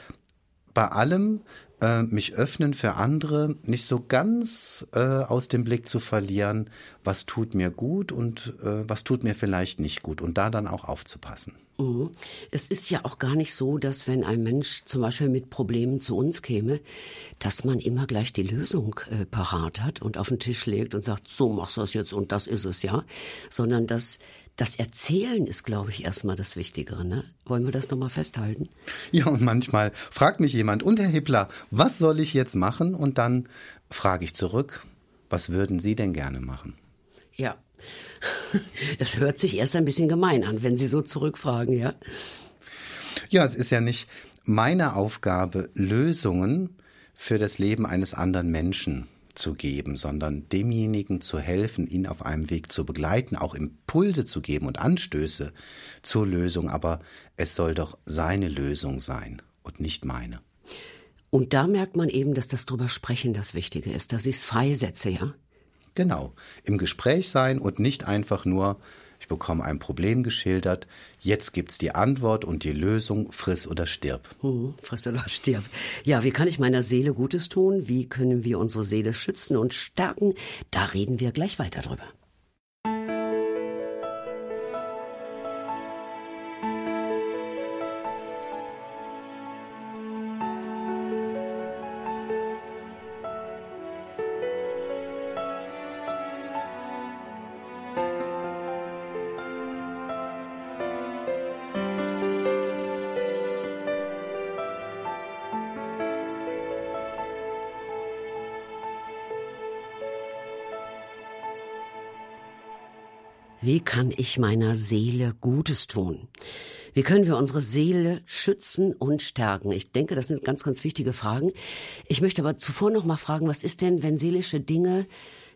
S2: bei allem äh, mich öffnen für andere, nicht so ganz äh, aus dem Blick zu verlieren, was tut mir gut und äh, was tut mir vielleicht nicht gut und da dann auch aufzupassen.
S1: Mhm. Es ist ja auch gar nicht so, dass wenn ein Mensch zum Beispiel mit Problemen zu uns käme, dass man immer gleich die Lösung äh, parat hat und auf den Tisch legt und sagt, so machst du das jetzt und das ist es, ja. Sondern dass das Erzählen ist, glaube ich, erstmal das Wichtigere. Ne? Wollen wir das nochmal festhalten?
S2: Ja, und manchmal fragt mich jemand, und Herr Hippler, was soll ich jetzt machen? Und dann frage ich zurück, was würden Sie denn gerne machen?
S1: Ja. Das hört sich erst ein bisschen gemein an, wenn Sie so zurückfragen, ja?
S2: Ja, es ist ja nicht meine Aufgabe, Lösungen für das Leben eines anderen Menschen zu geben, sondern demjenigen zu helfen, ihn auf einem Weg zu begleiten, auch Impulse zu geben und Anstöße zur Lösung. Aber es soll doch seine Lösung sein und nicht meine.
S1: Und da merkt man eben, dass das drüber sprechen das Wichtige ist, dass ich es freisetze, ja?
S2: Genau, im Gespräch sein und nicht einfach nur, ich bekomme ein Problem geschildert, jetzt gibt's die Antwort und die Lösung, friss oder stirb.
S1: Hm, friss oder stirb. Ja, wie kann ich meiner Seele Gutes tun? Wie können wir unsere Seele schützen und stärken? Da reden wir gleich weiter drüber. Wie kann ich meiner Seele Gutes tun? Wie können wir unsere Seele schützen und stärken? Ich denke, das sind ganz, ganz wichtige Fragen. Ich möchte aber zuvor noch mal fragen, was ist denn, wenn seelische Dinge,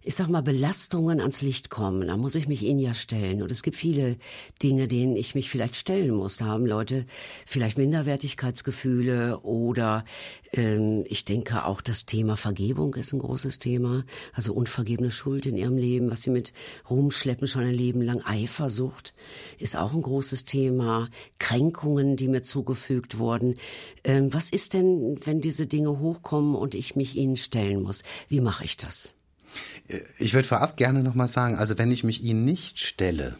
S1: ich sag mal, Belastungen ans Licht kommen? Da muss ich mich ihnen ja stellen. Und es gibt viele Dinge, denen ich mich vielleicht stellen muss. Da haben Leute vielleicht Minderwertigkeitsgefühle oder ähm, ich denke auch das Thema Vergebung ist ein großes Thema. Also unvergebene Schuld in ihrem Leben, was sie mit rumschleppen schon ein Leben lang. Eifersucht ist auch ein großes Thema. Kränkungen, die mir zugefügt wurden. Ähm, was ist denn, wenn diese Dinge hochkommen und ich mich ihnen stellen muss? Wie mache ich das?
S2: Ich würde vorab gerne nochmal sagen, also wenn ich mich ihnen nicht stelle,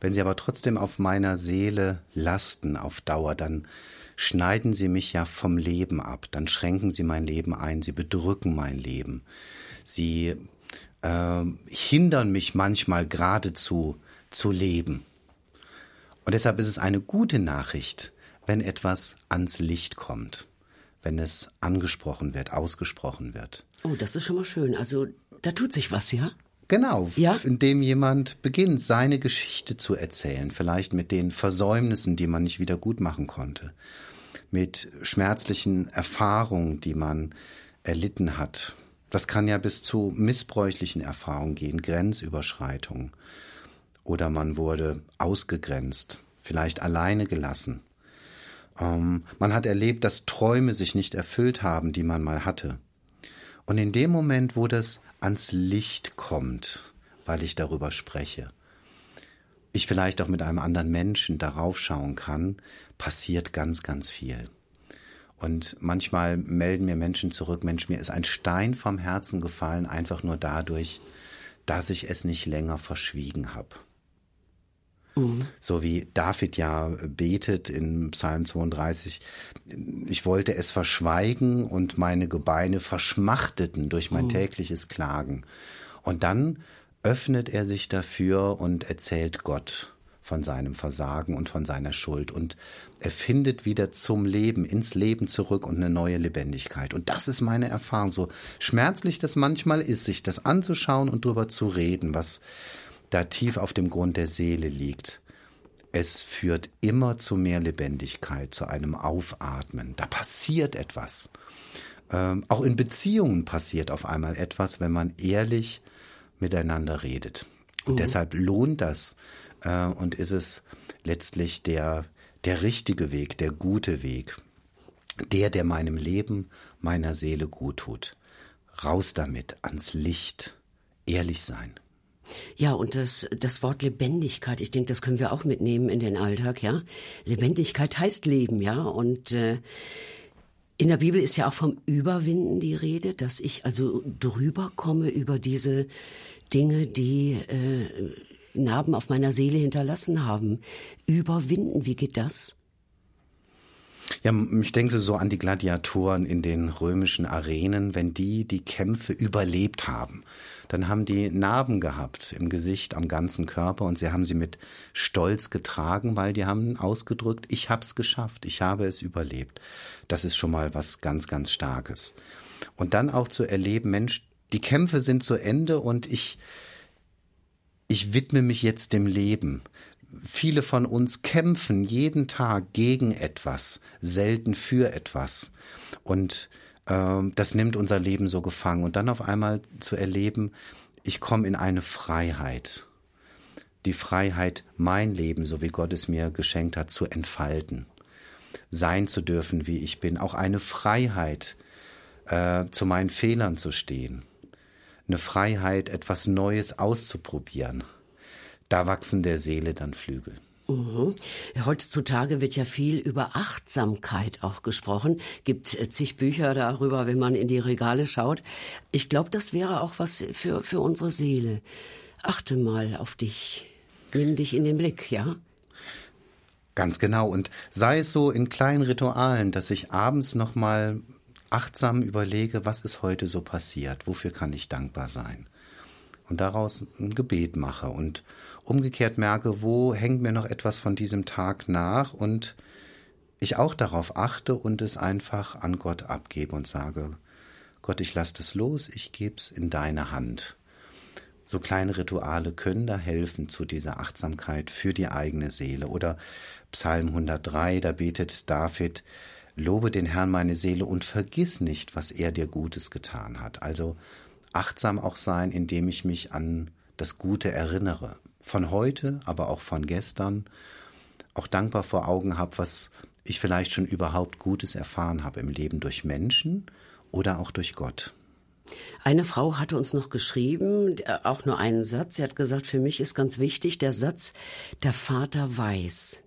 S2: wenn sie aber trotzdem auf meiner Seele lasten auf Dauer, dann schneiden sie mich ja vom Leben ab, dann schränken sie mein Leben ein, sie bedrücken mein Leben, sie äh, hindern mich manchmal geradezu zu leben. Und deshalb ist es eine gute Nachricht, wenn etwas ans Licht kommt, wenn es angesprochen wird, ausgesprochen wird.
S1: Oh, das ist schon mal schön. Also da tut sich was, ja?
S2: Genau,
S1: ja?
S2: indem jemand beginnt, seine Geschichte zu erzählen, vielleicht mit den Versäumnissen, die man nicht wieder gut machen konnte, mit schmerzlichen Erfahrungen, die man erlitten hat. Das kann ja bis zu missbräuchlichen Erfahrungen gehen, Grenzüberschreitungen. Oder man wurde ausgegrenzt, vielleicht alleine gelassen. Ähm, man hat erlebt, dass Träume sich nicht erfüllt haben, die man mal hatte. Und in dem Moment, wo das ans Licht kommt, weil ich darüber spreche, ich vielleicht auch mit einem anderen Menschen darauf schauen kann, passiert ganz, ganz viel. Und manchmal melden mir Menschen zurück, Mensch, mir ist ein Stein vom Herzen gefallen, einfach nur dadurch, dass ich es nicht länger verschwiegen habe. Mhm. So wie David ja betet in Psalm 32, ich wollte es verschweigen und meine Gebeine verschmachteten durch mein mhm. tägliches Klagen. Und dann öffnet er sich dafür und erzählt Gott von seinem Versagen und von seiner Schuld und er findet wieder zum Leben, ins Leben zurück und eine neue Lebendigkeit. Und das ist meine Erfahrung, so schmerzlich das manchmal ist, sich das anzuschauen und darüber zu reden, was da tief auf dem Grund der Seele liegt. Es führt immer zu mehr Lebendigkeit, zu einem Aufatmen. Da passiert etwas. Ähm, auch in Beziehungen passiert auf einmal etwas, wenn man ehrlich miteinander redet. Und mhm. deshalb lohnt das äh, und ist es letztlich der, der richtige Weg, der gute Weg. Der, der meinem Leben, meiner Seele gut tut. Raus damit, ans Licht. Ehrlich sein.
S1: Ja, und das, das Wort Lebendigkeit, ich denke, das können wir auch mitnehmen in den Alltag, ja. Lebendigkeit heißt Leben, ja. Und äh, in der Bibel ist ja auch vom Überwinden die Rede, dass ich also drüber komme über diese Dinge, die äh, Narben auf meiner Seele hinterlassen haben. Überwinden, wie geht das?
S2: Ja, ich denke so an die Gladiatoren in den römischen Arenen, wenn die die Kämpfe überlebt haben dann haben die Narben gehabt im Gesicht, am ganzen Körper und sie haben sie mit Stolz getragen, weil die haben ausgedrückt, ich hab's geschafft, ich habe es überlebt. Das ist schon mal was ganz, ganz Starkes. Und dann auch zu erleben, Mensch, die Kämpfe sind zu Ende und ich, ich widme mich jetzt dem Leben. Viele von uns kämpfen jeden Tag gegen etwas, selten für etwas. Und ähm, das nimmt unser Leben so gefangen. Und dann auf einmal zu erleben, ich komme in eine Freiheit. Die Freiheit, mein Leben, so wie Gott es mir geschenkt hat, zu entfalten. Sein zu dürfen, wie ich bin. Auch eine Freiheit, äh, zu meinen Fehlern zu stehen. Eine Freiheit, etwas Neues auszuprobieren. Da wachsen der Seele dann Flügel.
S1: Mhm. Heutzutage wird ja viel über Achtsamkeit auch gesprochen. Gibt äh, zig Bücher darüber, wenn man in die Regale schaut. Ich glaube, das wäre auch was für, für unsere Seele. Achte mal auf dich. Nimm dich in den Blick, ja?
S2: Ganz genau. Und sei es so in kleinen Ritualen, dass ich abends nochmal achtsam überlege, was ist heute so passiert? Wofür kann ich dankbar sein? Und daraus ein Gebet mache und umgekehrt merke, wo hängt mir noch etwas von diesem Tag nach und ich auch darauf achte und es einfach an Gott abgebe und sage, Gott, ich lasse das los, ich gebe es in deine Hand. So kleine Rituale können da helfen zu dieser Achtsamkeit für die eigene Seele. Oder Psalm 103, da betet David, Lobe den Herrn meine Seele und vergiss nicht, was er dir Gutes getan hat. Also achtsam auch sein, indem ich mich an das Gute erinnere von heute, aber auch von gestern, auch dankbar vor Augen habe, was ich vielleicht schon überhaupt Gutes erfahren habe im Leben durch Menschen oder auch durch Gott.
S1: Eine Frau hatte uns noch geschrieben, auch nur einen Satz. Sie hat gesagt, für mich ist ganz wichtig der Satz, der Vater weiß.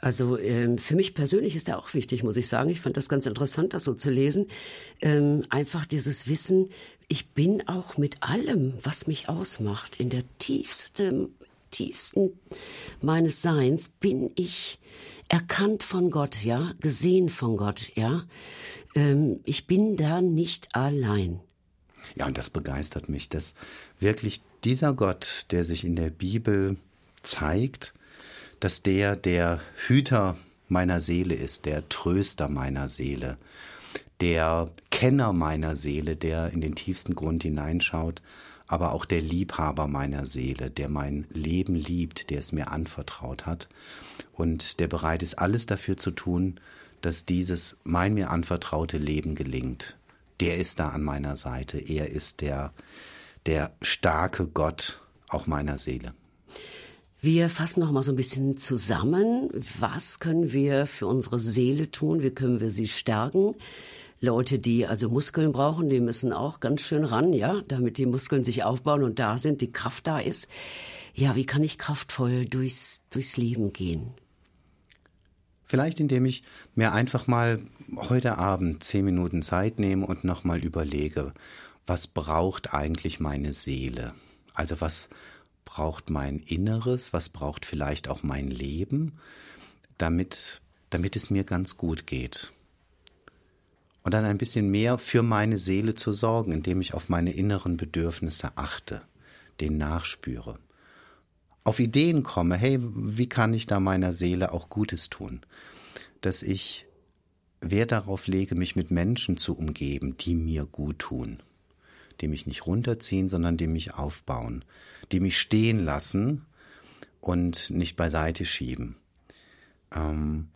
S1: Also ähm, für mich persönlich ist er auch wichtig, muss ich sagen. Ich fand das ganz interessant, das so zu lesen. Ähm, einfach dieses Wissen, ich bin auch mit allem, was mich ausmacht, in der tiefsten, tiefsten meines Seins, bin ich erkannt von Gott, ja, gesehen von Gott, ja. Ähm, ich bin da nicht allein.
S2: Ja, und das begeistert mich, dass wirklich dieser Gott, der sich in der Bibel zeigt, dass der der Hüter meiner Seele ist, der Tröster meiner Seele, der Kenner meiner Seele, der in den tiefsten Grund hineinschaut, aber auch der Liebhaber meiner Seele, der mein Leben liebt, der es mir anvertraut hat und der bereit ist, alles dafür zu tun, dass dieses mein mir anvertraute Leben gelingt. Der ist da an meiner Seite. Er ist der, der starke Gott auch meiner Seele.
S1: Wir fassen noch mal so ein bisschen zusammen. Was können wir für unsere Seele tun? Wie können wir sie stärken? Leute, die also Muskeln brauchen, die müssen auch ganz schön ran, ja, damit die Muskeln sich aufbauen und da sind, die Kraft da ist. Ja, wie kann ich kraftvoll durchs, durchs Leben gehen?
S2: Vielleicht indem ich mir einfach mal heute Abend zehn Minuten Zeit nehme und nochmal überlege, was braucht eigentlich meine Seele? Also was braucht mein Inneres, was braucht vielleicht auch mein Leben, damit, damit es mir ganz gut geht und dann ein bisschen mehr für meine Seele zu sorgen, indem ich auf meine inneren Bedürfnisse achte, den nachspüre. Auf Ideen komme, hey, wie kann ich da meiner Seele auch Gutes tun? Dass ich Wert darauf lege, mich mit Menschen zu umgeben, die mir gut tun, die mich nicht runterziehen, sondern die mich aufbauen, die mich stehen lassen und nicht beiseite schieben. Ähm,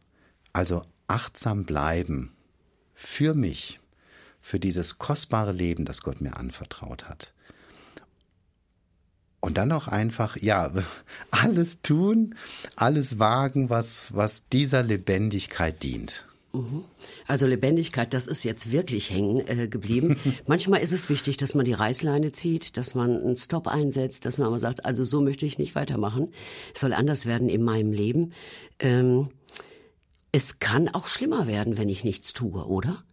S2: also achtsam bleiben für mich, für dieses kostbare Leben, das Gott mir anvertraut hat. Und dann auch einfach, ja, alles tun, alles wagen, was, was dieser Lebendigkeit dient.
S1: Also Lebendigkeit, das ist jetzt wirklich hängen äh, geblieben. Manchmal ist es wichtig, dass man die Reißleine zieht, dass man einen Stop einsetzt, dass man aber sagt, also so möchte ich nicht weitermachen. Es soll anders werden in meinem Leben. Ähm, es kann auch schlimmer werden, wenn ich nichts tue, oder?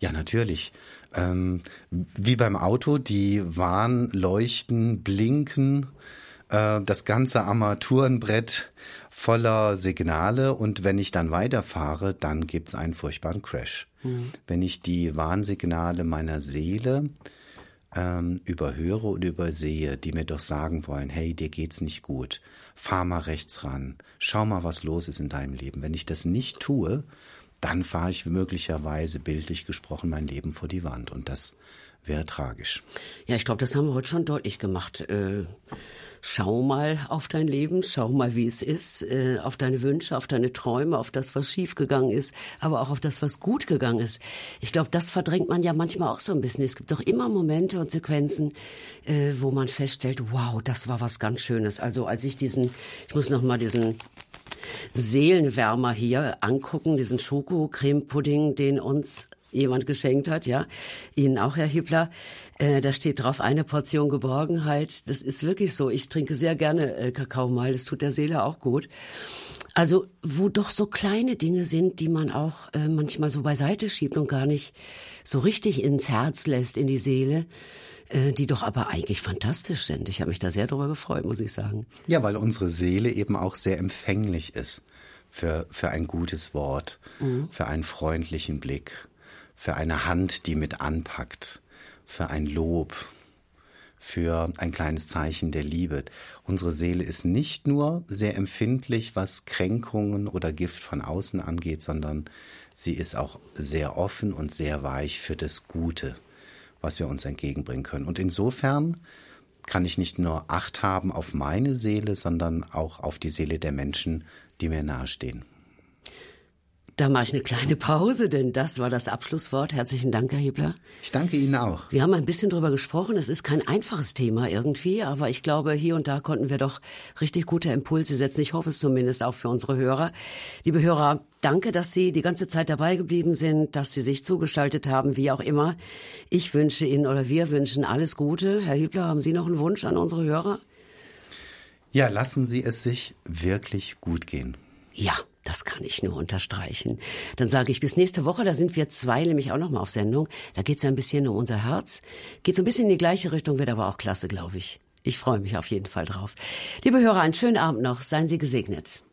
S2: Ja, natürlich. Ähm, wie beim Auto, die Warnleuchten blinken, äh, das ganze Armaturenbrett voller Signale und wenn ich dann weiterfahre, dann gibt's einen furchtbaren Crash. Mhm. Wenn ich die Warnsignale meiner Seele ähm, überhöre oder übersehe, die mir doch sagen wollen, hey, dir geht's nicht gut, fahr mal rechts ran, schau mal, was los ist in deinem Leben. Wenn ich das nicht tue, dann fahre ich möglicherweise bildlich gesprochen mein Leben vor die Wand und das wäre tragisch.
S1: Ja, ich glaube, das haben wir heute schon deutlich gemacht. Äh schau mal auf dein Leben, schau mal, wie es ist, äh, auf deine Wünsche, auf deine Träume, auf das, was schiefgegangen ist, aber auch auf das, was gut gegangen ist. Ich glaube, das verdrängt man ja manchmal auch so ein bisschen. Es gibt doch immer Momente und Sequenzen, äh, wo man feststellt, wow, das war was ganz Schönes. Also als ich diesen, ich muss noch mal diesen Seelenwärmer hier angucken, diesen Schokocreme-Pudding, den uns jemand geschenkt hat, ja. Ihnen auch, Herr Hippler. Äh, da steht drauf eine Portion Geborgenheit. Das ist wirklich so. Ich trinke sehr gerne äh, Kakao mal. Das tut der Seele auch gut. Also, wo doch so kleine Dinge sind, die man auch äh, manchmal so beiseite schiebt und gar nicht so richtig ins Herz lässt, in die Seele, äh, die doch aber eigentlich fantastisch sind. Ich habe mich da sehr drüber gefreut, muss ich sagen.
S2: Ja, weil unsere Seele eben auch sehr empfänglich ist für, für ein gutes Wort, mhm. für einen freundlichen Blick, für eine Hand, die mit anpackt, für ein Lob, für ein kleines Zeichen der Liebe. Unsere Seele ist nicht nur sehr empfindlich, was Kränkungen oder Gift von außen angeht, sondern sie ist auch sehr offen und sehr weich für das Gute, was wir uns entgegenbringen können. Und insofern kann ich nicht nur Acht haben auf meine Seele, sondern auch auf die Seele der Menschen, die mir nahestehen.
S1: Da mache ich eine kleine Pause, denn das war das Abschlusswort. Herzlichen Dank, Herr Hebler.
S2: Ich danke Ihnen auch.
S1: Wir haben ein bisschen drüber gesprochen. Es ist kein einfaches Thema irgendwie, aber ich glaube, hier und da konnten wir doch richtig gute Impulse setzen. Ich hoffe es zumindest auch für unsere Hörer. Liebe Hörer, danke, dass Sie die ganze Zeit dabei geblieben sind, dass Sie sich zugeschaltet haben, wie auch immer. Ich wünsche Ihnen oder wir wünschen alles Gute. Herr Hebler, haben Sie noch einen Wunsch an unsere Hörer?
S2: Ja, lassen Sie es sich wirklich gut gehen.
S1: Ja, das kann ich nur unterstreichen. Dann sage ich bis nächste Woche, da sind wir zwei nämlich auch nochmal auf Sendung. Da geht es ja ein bisschen um unser Herz. Geht so ein bisschen in die gleiche Richtung, wird aber auch klasse, glaube ich. Ich freue mich auf jeden Fall drauf. Liebe Hörer, einen schönen Abend noch. Seien Sie gesegnet.